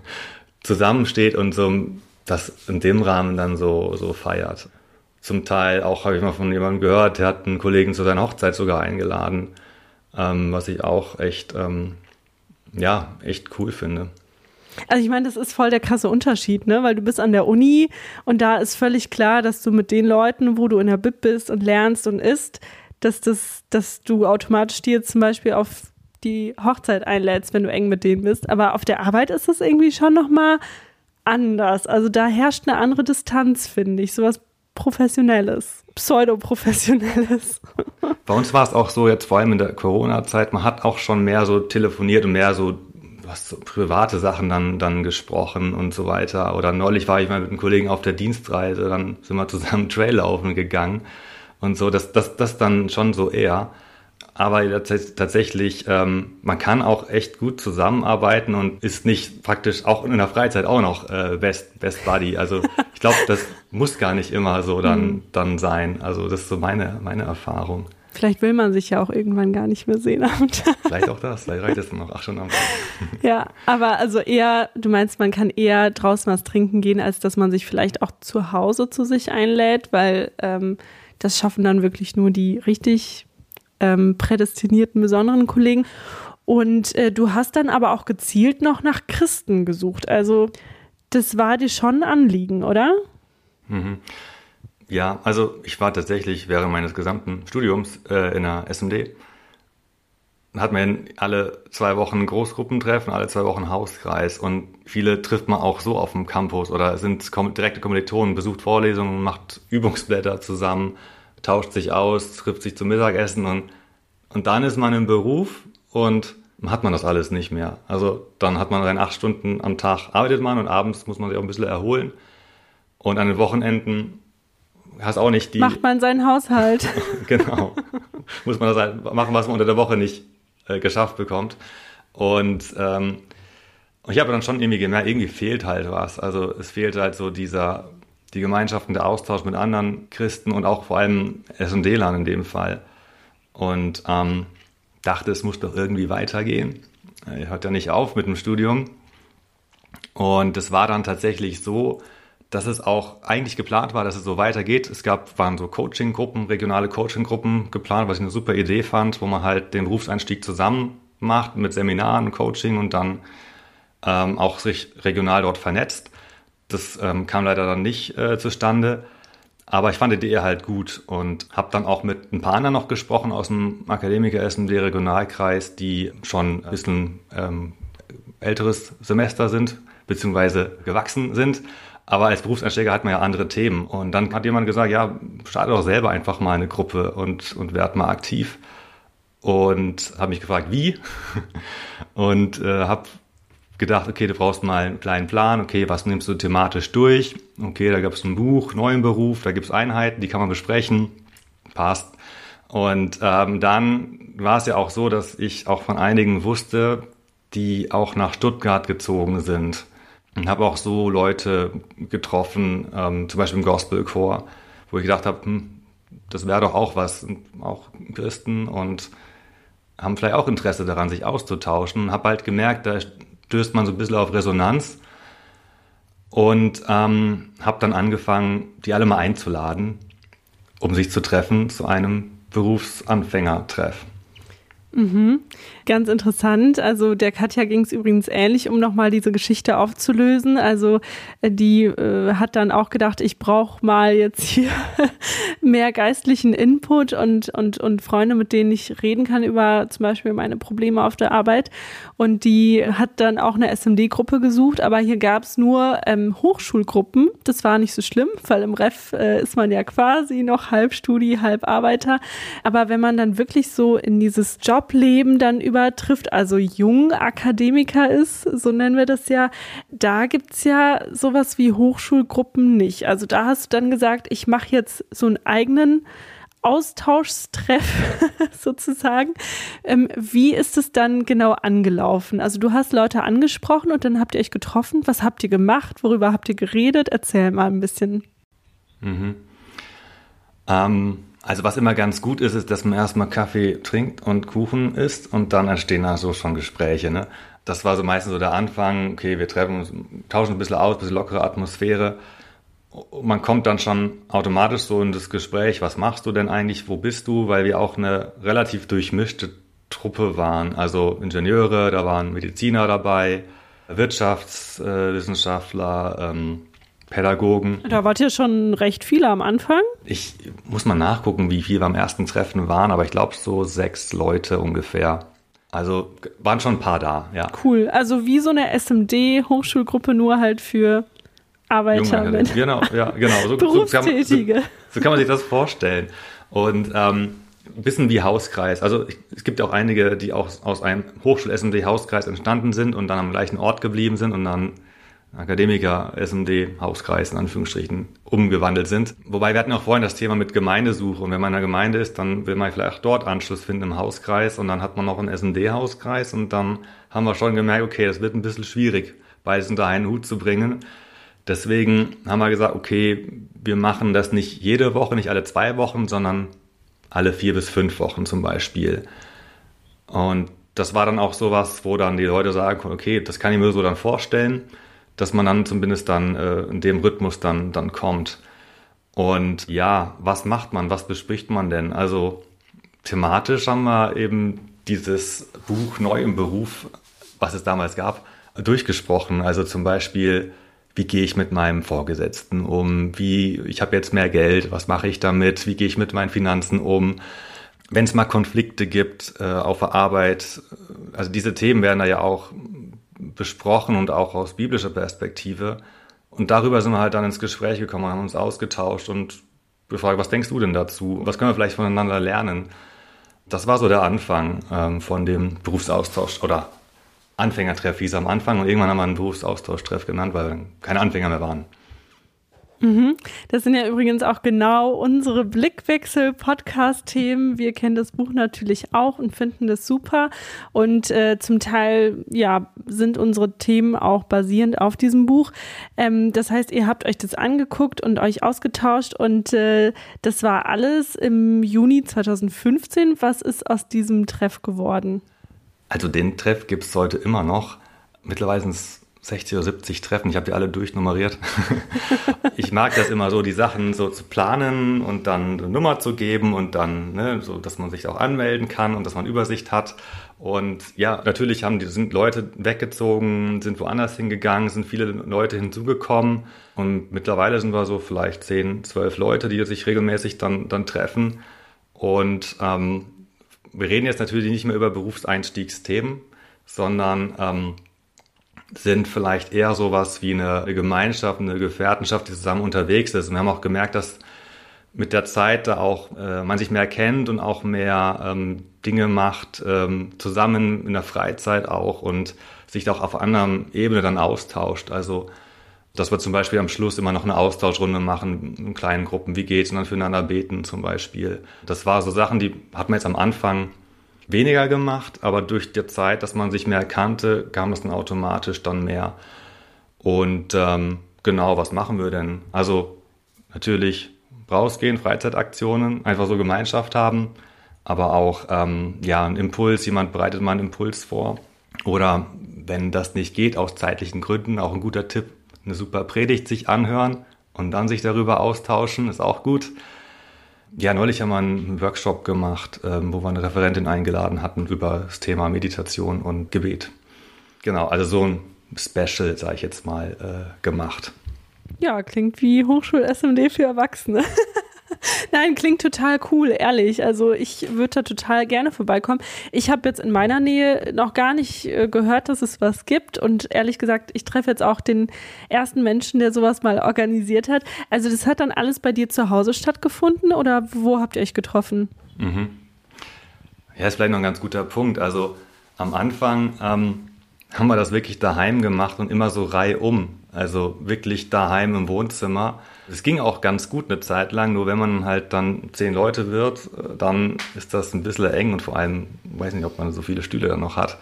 zusammensteht und so das in dem Rahmen dann so, so feiert. Zum Teil auch habe ich mal von jemandem gehört, der hat einen Kollegen zu seiner Hochzeit sogar eingeladen, ähm, was ich auch echt, ähm, ja, echt cool finde. Also ich meine, das ist voll der krasse Unterschied, ne? Weil du bist an der Uni und da ist völlig klar, dass du mit den Leuten, wo du in der Bib bist und lernst und isst, dass das, dass du automatisch dir zum Beispiel auf die Hochzeit einlädst, wenn du eng mit denen bist. Aber auf der Arbeit ist das irgendwie schon nochmal anders. Also da herrscht eine andere Distanz, finde ich. Sowas Professionelles, Pseudoprofessionelles. Bei uns war es auch so, jetzt vor allem in der Corona-Zeit, man hat auch schon mehr so telefoniert und mehr so was so private Sachen dann, dann gesprochen und so weiter. Oder neulich war ich mal mit einem Kollegen auf der Dienstreise, dann sind wir zusammen Trail laufen gegangen und so. Das, das, das dann schon so eher. Aber tatsächlich, ähm, man kann auch echt gut zusammenarbeiten und ist nicht praktisch auch in der Freizeit auch noch äh, Best, Best Buddy. Also ich glaube, das muss gar nicht immer so dann, mhm. dann sein. Also das ist so meine, meine Erfahrung. Vielleicht will man sich ja auch irgendwann gar nicht mehr sehen am Tag. Vielleicht auch das, vielleicht reicht es noch acht Stunden am Tag. Ja, aber also eher, du meinst, man kann eher draußen was trinken gehen, als dass man sich vielleicht auch zu Hause zu sich einlädt, weil ähm, das schaffen dann wirklich nur die richtig ähm, prädestinierten, besonderen Kollegen. Und äh, du hast dann aber auch gezielt noch nach Christen gesucht. Also das war dir schon ein Anliegen, oder? Mhm. Ja, also ich war tatsächlich während meines gesamten Studiums äh, in der SMD. Hat man alle zwei Wochen Großgruppentreffen, alle zwei Wochen Hauskreis und viele trifft man auch so auf dem Campus oder sind direkte Kommilitonen, besucht Vorlesungen, macht Übungsblätter zusammen tauscht sich aus, trifft sich zum Mittagessen und, und dann ist man im Beruf und hat man das alles nicht mehr. Also dann hat man rein acht Stunden am Tag arbeitet man und abends muss man sich auch ein bisschen erholen. Und an den Wochenenden hast auch nicht die. Macht man seinen Haushalt. genau. muss man das halt machen, was man unter der Woche nicht äh, geschafft bekommt. Und ähm, ich habe dann schon irgendwie gemerkt, irgendwie fehlt halt was. Also es fehlt halt so dieser die Gemeinschaft und der Austausch mit anderen Christen und auch vor allem S&D-Lern in dem Fall. Und ähm, dachte, es muss doch irgendwie weitergehen. Er hört ja nicht auf mit dem Studium. Und es war dann tatsächlich so, dass es auch eigentlich geplant war, dass es so weitergeht. Es gab, waren so Coaching-Gruppen, regionale Coaching-Gruppen geplant, was ich eine super Idee fand, wo man halt den Berufseinstieg zusammen macht mit Seminaren, Coaching und dann ähm, auch sich regional dort vernetzt. Das ähm, kam leider dann nicht äh, zustande. Aber ich fand die Idee halt gut und habe dann auch mit ein paar anderen noch gesprochen aus dem Akademiker SMD Regionalkreis, die schon ein bisschen ähm, älteres Semester sind, beziehungsweise gewachsen sind. Aber als Berufseinsteiger hat man ja andere Themen. Und dann hat jemand gesagt, ja, starte doch selber einfach mal eine Gruppe und, und werd mal aktiv. Und habe mich gefragt, wie? und äh, habe gedacht, okay, du brauchst mal einen kleinen Plan, okay, was nimmst du thematisch durch? Okay, da gab es ein Buch, neuen Beruf, da gibt es Einheiten, die kann man besprechen. Passt. Und ähm, dann war es ja auch so, dass ich auch von einigen wusste, die auch nach Stuttgart gezogen sind. Und habe auch so Leute getroffen, ähm, zum Beispiel im Gospelchor, wo ich gedacht habe, hm, das wäre doch auch was, auch Christen und haben vielleicht auch Interesse daran, sich auszutauschen. Habe halt gemerkt, da stößt man so ein bisschen auf Resonanz und ähm, habe dann angefangen, die alle mal einzuladen, um sich zu treffen zu einem Berufsanfängertreff. Mhm. Ganz interessant. Also der Katja ging es übrigens ähnlich, um nochmal diese Geschichte aufzulösen. Also äh, die äh, hat dann auch gedacht, ich brauche mal jetzt hier mehr geistlichen Input und, und, und Freunde, mit denen ich reden kann über zum Beispiel meine Probleme auf der Arbeit. Und die hat dann auch eine SMD-Gruppe gesucht, aber hier gab es nur ähm, Hochschulgruppen. Das war nicht so schlimm, weil im Ref äh, ist man ja quasi noch halb Studi, halb Arbeiter. Aber wenn man dann wirklich so in dieses Jobleben dann übertrifft, also jung Akademiker ist, so nennen wir das ja, da gibt es ja sowas wie Hochschulgruppen nicht. Also da hast du dann gesagt, ich mache jetzt so einen eigenen Austauschstreff sozusagen. Ähm, wie ist es dann genau angelaufen? Also du hast Leute angesprochen und dann habt ihr euch getroffen. Was habt ihr gemacht? Worüber habt ihr geredet? Erzähl mal ein bisschen. Mhm. Ähm, also was immer ganz gut ist, ist, dass man erstmal Kaffee trinkt und Kuchen isst und dann entstehen da so schon Gespräche. Ne? Das war so meistens so der Anfang. Okay, wir treffen uns, tauschen ein bisschen aus, ein bisschen lockere Atmosphäre man kommt dann schon automatisch so in das Gespräch, was machst du denn eigentlich, wo bist du, weil wir auch eine relativ durchmischte Truppe waren, also Ingenieure, da waren Mediziner dabei, Wirtschaftswissenschaftler, ähm, Pädagogen. Da wart ihr schon recht viele am Anfang? Ich muss mal nachgucken, wie viele beim ersten Treffen waren, aber ich glaube so sechs Leute ungefähr. Also waren schon ein paar da, ja. Cool. Also wie so eine SMD-Hochschulgruppe, nur halt für Arbeiter mit. Genau, ja, genau. So, Berufstätige. So, so, so, kann man sich das vorstellen. Und ähm, ein bisschen wie Hauskreis. Also es gibt auch einige, die auch aus einem Hochschul-SMD-Hauskreis entstanden sind und dann am gleichen Ort geblieben sind und dann Akademiker-SMD-Hauskreis in Anführungsstrichen umgewandelt sind. Wobei wir hatten auch vorhin das Thema mit Gemeindesuche und wenn man in einer Gemeinde ist, dann will man vielleicht dort Anschluss finden im Hauskreis und dann hat man noch einen SMD-Hauskreis und dann haben wir schon gemerkt, okay, das wird ein bisschen schwierig, beides unter einen Hut zu bringen. Deswegen haben wir gesagt, okay, wir machen das nicht jede Woche, nicht alle zwei Wochen, sondern alle vier bis fünf Wochen zum Beispiel. Und das war dann auch sowas, wo dann die Leute sagen, okay, das kann ich mir so dann vorstellen, dass man dann zumindest dann äh, in dem Rhythmus dann, dann kommt. Und ja, was macht man? Was bespricht man denn? Also thematisch haben wir eben dieses Buch Neu im Beruf, was es damals gab, durchgesprochen. Also zum Beispiel, wie gehe ich mit meinem Vorgesetzten um, wie, ich habe jetzt mehr Geld, was mache ich damit, wie gehe ich mit meinen Finanzen um, wenn es mal Konflikte gibt äh, auf der Arbeit, also diese Themen werden da ja auch besprochen und auch aus biblischer Perspektive. Und darüber sind wir halt dann ins Gespräch gekommen, haben uns ausgetauscht und gefragt, was denkst du denn dazu? Was können wir vielleicht voneinander lernen? Das war so der Anfang ähm, von dem Berufsaustausch oder Anfängertreff hieß am Anfang und irgendwann haben wir einen Berufsaustausch-Treff genannt, weil keine Anfänger mehr waren. Mhm. Das sind ja übrigens auch genau unsere Blickwechsel-Podcast-Themen. Wir kennen das Buch natürlich auch und finden das super. Und äh, zum Teil, ja, sind unsere Themen auch basierend auf diesem Buch. Ähm, das heißt, ihr habt euch das angeguckt und euch ausgetauscht und äh, das war alles im Juni 2015. Was ist aus diesem Treff geworden? Also den Treff gibt es heute immer noch. Mittlerweile sind es 60 oder 70 Treffen. Ich habe die alle durchnummeriert. ich mag das immer so, die Sachen so zu planen und dann eine Nummer zu geben und dann, ne, so, dass man sich auch anmelden kann und dass man Übersicht hat. Und ja, natürlich haben die, sind Leute weggezogen, sind woanders hingegangen, sind viele Leute hinzugekommen. Und mittlerweile sind wir so vielleicht 10, 12 Leute, die sich regelmäßig dann, dann treffen. Und ähm, wir reden jetzt natürlich nicht mehr über Berufseinstiegsthemen, sondern ähm, sind vielleicht eher sowas wie eine Gemeinschaft, eine Gefährtenschaft, die zusammen unterwegs ist. Und wir haben auch gemerkt, dass mit der Zeit da auch äh, man sich mehr kennt und auch mehr ähm, Dinge macht, ähm, zusammen in der Freizeit auch und sich da auch auf anderem Ebene dann austauscht. Also dass wir zum Beispiel am Schluss immer noch eine Austauschrunde machen in kleinen Gruppen. Wie geht's? Und dann füreinander beten zum Beispiel. Das war so Sachen, die hat man jetzt am Anfang weniger gemacht, aber durch die Zeit, dass man sich mehr kannte, kam das dann automatisch dann mehr. Und ähm, genau, was machen wir denn? Also natürlich rausgehen, Freizeitaktionen, einfach so Gemeinschaft haben, aber auch ähm, ja, ein Impuls, jemand bereitet mal einen Impuls vor. Oder wenn das nicht geht, aus zeitlichen Gründen, auch ein guter Tipp, eine super Predigt sich anhören und dann sich darüber austauschen, ist auch gut. Ja, neulich haben wir einen Workshop gemacht, ähm, wo wir eine Referentin eingeladen hatten über das Thema Meditation und Gebet. Genau, also so ein Special, sage ich jetzt mal, äh, gemacht. Ja, klingt wie Hochschul-SMD für Erwachsene. Nein, klingt total cool, ehrlich. Also ich würde da total gerne vorbeikommen. Ich habe jetzt in meiner Nähe noch gar nicht äh, gehört, dass es was gibt. Und ehrlich gesagt, ich treffe jetzt auch den ersten Menschen, der sowas mal organisiert hat. Also das hat dann alles bei dir zu Hause stattgefunden oder wo habt ihr euch getroffen? Mhm. Ja, ist vielleicht noch ein ganz guter Punkt. Also am Anfang ähm, haben wir das wirklich daheim gemacht und immer so reihum. Also wirklich daheim im Wohnzimmer. Es ging auch ganz gut eine Zeit lang, nur wenn man halt dann zehn Leute wird, dann ist das ein bisschen eng und vor allem, weiß nicht, ob man so viele Stühle dann noch hat.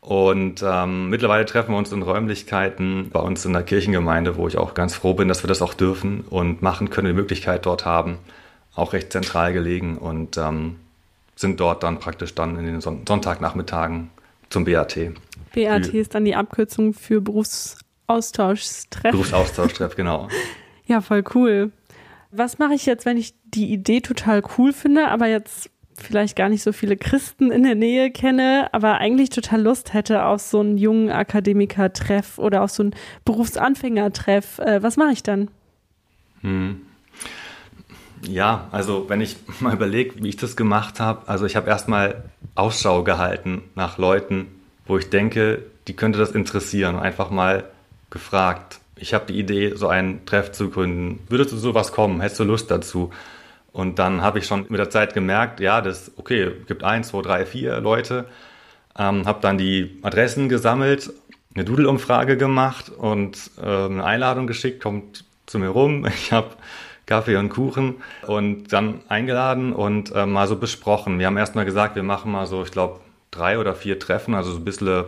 Und ähm, mittlerweile treffen wir uns in Räumlichkeiten bei uns in der Kirchengemeinde, wo ich auch ganz froh bin, dass wir das auch dürfen und machen können, die Möglichkeit dort haben. Auch recht zentral gelegen und ähm, sind dort dann praktisch dann in den Son Sonntagnachmittagen zum BAT. BAT ist dann die Abkürzung für Berufsaustauschstreff. Berufsaustauschtreff, genau. Ja, voll cool. Was mache ich jetzt, wenn ich die Idee total cool finde, aber jetzt vielleicht gar nicht so viele Christen in der Nähe kenne, aber eigentlich total Lust hätte auf so einen jungen Akademiker-Treff oder auf so einen Berufsanfänger-Treff. Äh, was mache ich dann? Hm. Ja, also wenn ich mal überlege, wie ich das gemacht habe, also ich habe erstmal Ausschau gehalten nach Leuten, wo ich denke, die könnte das interessieren. Einfach mal gefragt, ich habe die Idee, so einen Treff zu gründen. Würdest du sowas kommen? Hättest du Lust dazu? Und dann habe ich schon mit der Zeit gemerkt, ja, das, okay, gibt eins, zwei, drei, vier Leute. Ähm, habe dann die Adressen gesammelt, eine Doodle-Umfrage gemacht und äh, eine Einladung geschickt, kommt zu mir rum. Ich habe Kaffee und Kuchen und dann eingeladen und äh, mal so besprochen. Wir haben erstmal gesagt, wir machen mal so, ich glaube, drei oder vier Treffen, also so ein bisschen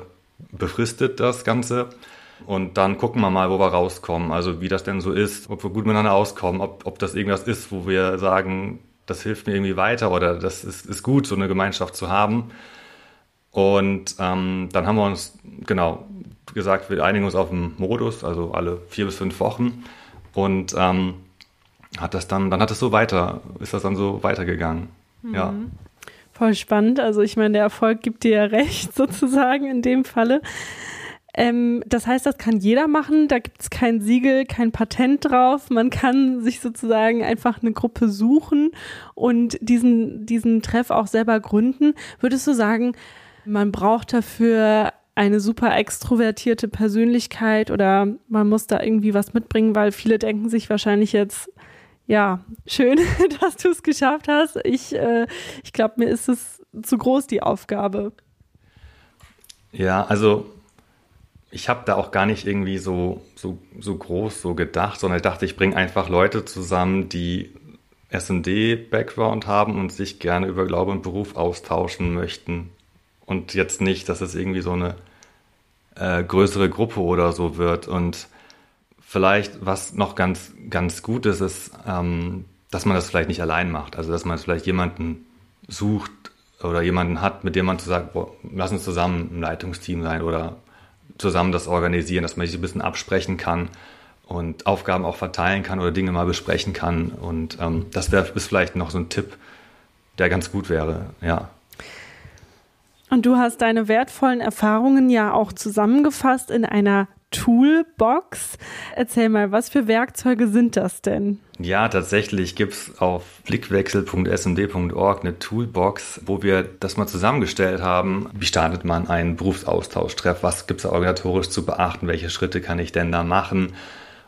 befristet das Ganze. Und dann gucken wir mal, wo wir rauskommen. Also wie das denn so ist, ob wir gut miteinander auskommen, ob, ob das irgendwas ist, wo wir sagen, das hilft mir irgendwie weiter oder das ist, ist gut, so eine Gemeinschaft zu haben. Und ähm, dann haben wir uns, genau, gesagt, wir einigen uns auf den Modus, also alle vier bis fünf Wochen. Und ähm, hat das dann, dann hat es so weiter, ist das dann so weitergegangen. Mhm. Ja. Voll spannend. Also ich meine, der Erfolg gibt dir ja recht, sozusagen in dem Falle. Ähm, das heißt, das kann jeder machen. Da gibt es kein Siegel, kein Patent drauf. Man kann sich sozusagen einfach eine Gruppe suchen und diesen, diesen Treff auch selber gründen. Würdest du sagen, man braucht dafür eine super extrovertierte Persönlichkeit oder man muss da irgendwie was mitbringen, weil viele denken sich wahrscheinlich jetzt, ja, schön, dass du es geschafft hast. Ich, äh, ich glaube, mir ist es zu groß, die Aufgabe. Ja, also ich habe da auch gar nicht irgendwie so, so, so groß so gedacht, sondern ich dachte, ich bringe einfach Leute zusammen, die SMD-Background haben und sich gerne über Glaube und Beruf austauschen möchten. Und jetzt nicht, dass es irgendwie so eine äh, größere Gruppe oder so wird. Und vielleicht, was noch ganz, ganz gut ist, ist, ähm, dass man das vielleicht nicht allein macht. Also, dass man vielleicht jemanden sucht oder jemanden hat, mit dem man zu sagen, lass uns zusammen ein Leitungsteam sein oder zusammen das organisieren, dass man sich ein bisschen absprechen kann und Aufgaben auch verteilen kann oder Dinge mal besprechen kann. Und ähm, das wäre vielleicht noch so ein Tipp, der ganz gut wäre, ja. Und du hast deine wertvollen Erfahrungen ja auch zusammengefasst in einer Toolbox. Erzähl mal, was für Werkzeuge sind das denn? Ja, tatsächlich gibt's auf blickwechsel.smd.org eine Toolbox, wo wir das mal zusammengestellt haben. Wie startet man einen Berufsaustauschtreff? Was gibt's da organisatorisch zu beachten? Welche Schritte kann ich denn da machen?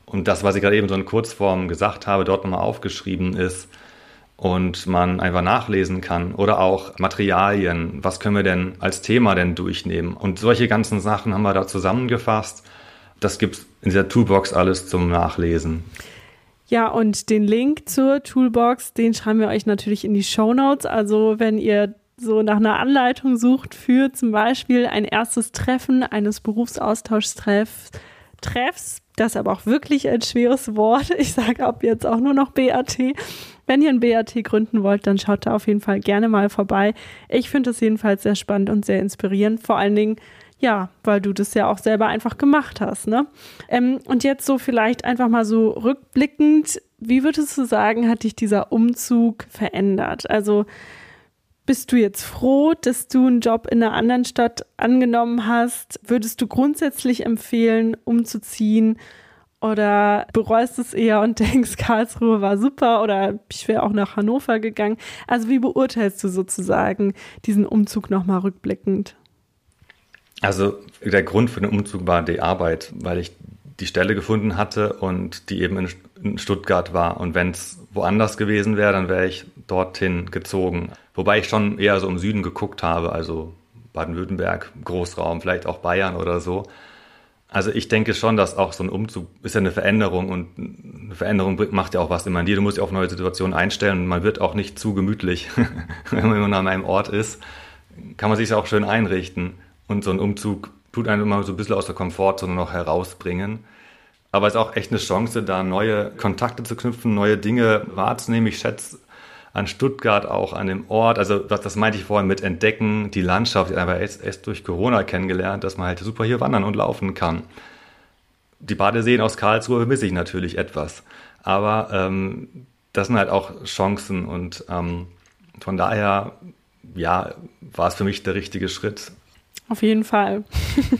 Und das, was ich gerade eben so in Kurzform gesagt habe, dort nochmal aufgeschrieben ist und man einfach nachlesen kann. Oder auch Materialien. Was können wir denn als Thema denn durchnehmen? Und solche ganzen Sachen haben wir da zusammengefasst. Das gibt's in dieser Toolbox alles zum Nachlesen. Ja, und den Link zur Toolbox, den schreiben wir euch natürlich in die Show Notes. Also wenn ihr so nach einer Anleitung sucht für zum Beispiel ein erstes Treffen eines Berufsaustauschtreffs, Treffs, das ist aber auch wirklich ein schweres Wort. Ich sage ab jetzt auch nur noch BAT. Wenn ihr ein BAT gründen wollt, dann schaut da auf jeden Fall gerne mal vorbei. Ich finde es jedenfalls sehr spannend und sehr inspirierend. Vor allen Dingen, ja, weil du das ja auch selber einfach gemacht hast, ne? Ähm, und jetzt so vielleicht einfach mal so rückblickend, wie würdest du sagen, hat dich dieser Umzug verändert? Also bist du jetzt froh, dass du einen Job in einer anderen Stadt angenommen hast? Würdest du grundsätzlich empfehlen, umzuziehen? Oder bereust es eher und denkst, Karlsruhe war super oder ich wäre auch nach Hannover gegangen? Also wie beurteilst du sozusagen diesen Umzug nochmal rückblickend? Also der Grund für den Umzug war die Arbeit, weil ich die Stelle gefunden hatte und die eben in Stuttgart war. Und wenn es woanders gewesen wäre, dann wäre ich dorthin gezogen. Wobei ich schon eher so im Süden geguckt habe, also Baden-Württemberg, Großraum, vielleicht auch Bayern oder so. Also ich denke schon, dass auch so ein Umzug ist ja eine Veränderung und eine Veränderung macht ja auch was immer in dir. Du musst dich auf neue Situationen einstellen und man wird auch nicht zu gemütlich, wenn man immer an einem Ort ist. Kann man sich auch schön einrichten. Und so ein Umzug tut einen immer so ein bisschen aus der Komfortzone noch herausbringen. Aber es ist auch echt eine Chance, da neue Kontakte zu knüpfen, neue Dinge wahrzunehmen. Ich schätze an Stuttgart auch an dem Ort, also das, das meinte ich vorhin mit Entdecken, die Landschaft, ich habe erst, erst durch Corona kennengelernt, dass man halt super hier wandern und laufen kann. Die Badeseen aus Karlsruhe vermisse ich natürlich etwas. Aber ähm, das sind halt auch Chancen und ähm, von daher, ja, war es für mich der richtige Schritt. Auf jeden Fall.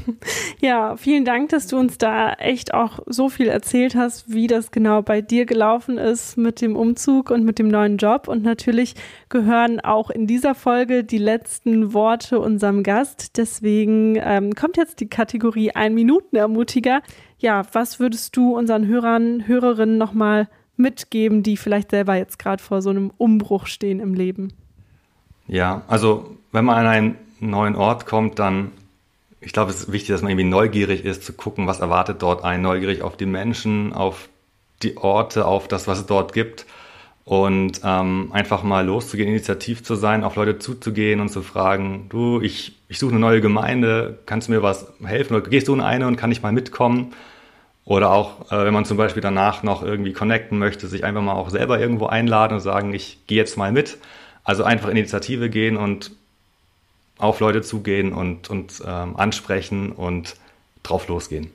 ja, vielen Dank, dass du uns da echt auch so viel erzählt hast, wie das genau bei dir gelaufen ist mit dem Umzug und mit dem neuen Job. Und natürlich gehören auch in dieser Folge die letzten Worte unserem Gast. Deswegen ähm, kommt jetzt die Kategorie Ein-Minuten-Ermutiger. Ja, was würdest du unseren Hörern, Hörerinnen nochmal mitgeben, die vielleicht selber jetzt gerade vor so einem Umbruch stehen im Leben? Ja, also wenn man an einen neuen Ort kommt, dann, ich glaube, es ist wichtig, dass man irgendwie neugierig ist, zu gucken, was erwartet dort ein, neugierig auf die Menschen, auf die Orte, auf das, was es dort gibt. Und ähm, einfach mal loszugehen, initiativ zu sein, auf Leute zuzugehen und zu fragen, du, ich, ich suche eine neue Gemeinde, kannst du mir was helfen? Oder gehst du in eine und kann ich mal mitkommen? Oder auch, äh, wenn man zum Beispiel danach noch irgendwie connecten möchte, sich einfach mal auch selber irgendwo einladen und sagen, ich gehe jetzt mal mit. Also einfach Initiative gehen und auf Leute zugehen und, und ähm, ansprechen und drauf losgehen.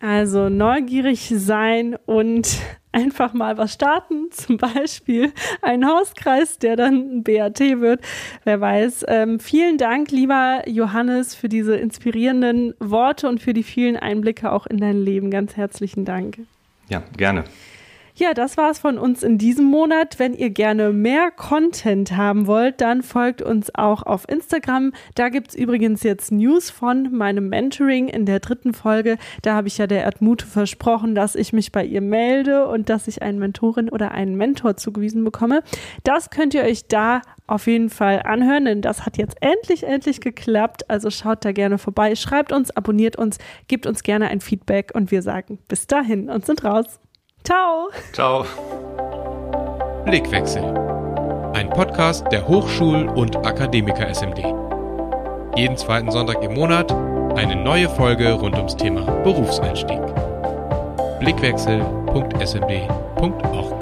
Also neugierig sein und einfach mal was starten, zum Beispiel ein Hauskreis, der dann ein BAT wird. Wer weiß. Ähm, vielen Dank, lieber Johannes, für diese inspirierenden Worte und für die vielen Einblicke auch in dein Leben. Ganz herzlichen Dank. Ja, gerne. Ja, das war's von uns in diesem Monat. Wenn ihr gerne mehr Content haben wollt, dann folgt uns auch auf Instagram. Da gibt's übrigens jetzt News von meinem Mentoring in der dritten Folge. Da habe ich ja der Erdmute versprochen, dass ich mich bei ihr melde und dass ich eine Mentorin oder einen Mentor zugewiesen bekomme. Das könnt ihr euch da auf jeden Fall anhören, denn das hat jetzt endlich, endlich geklappt. Also schaut da gerne vorbei, schreibt uns, abonniert uns, gebt uns gerne ein Feedback und wir sagen bis dahin und sind raus. Ciao. Ciao. Blickwechsel. Ein Podcast der Hochschul- und Akademiker SMD. Jeden zweiten Sonntag im Monat eine neue Folge rund ums Thema Berufseinstieg. Blickwechsel.smd.org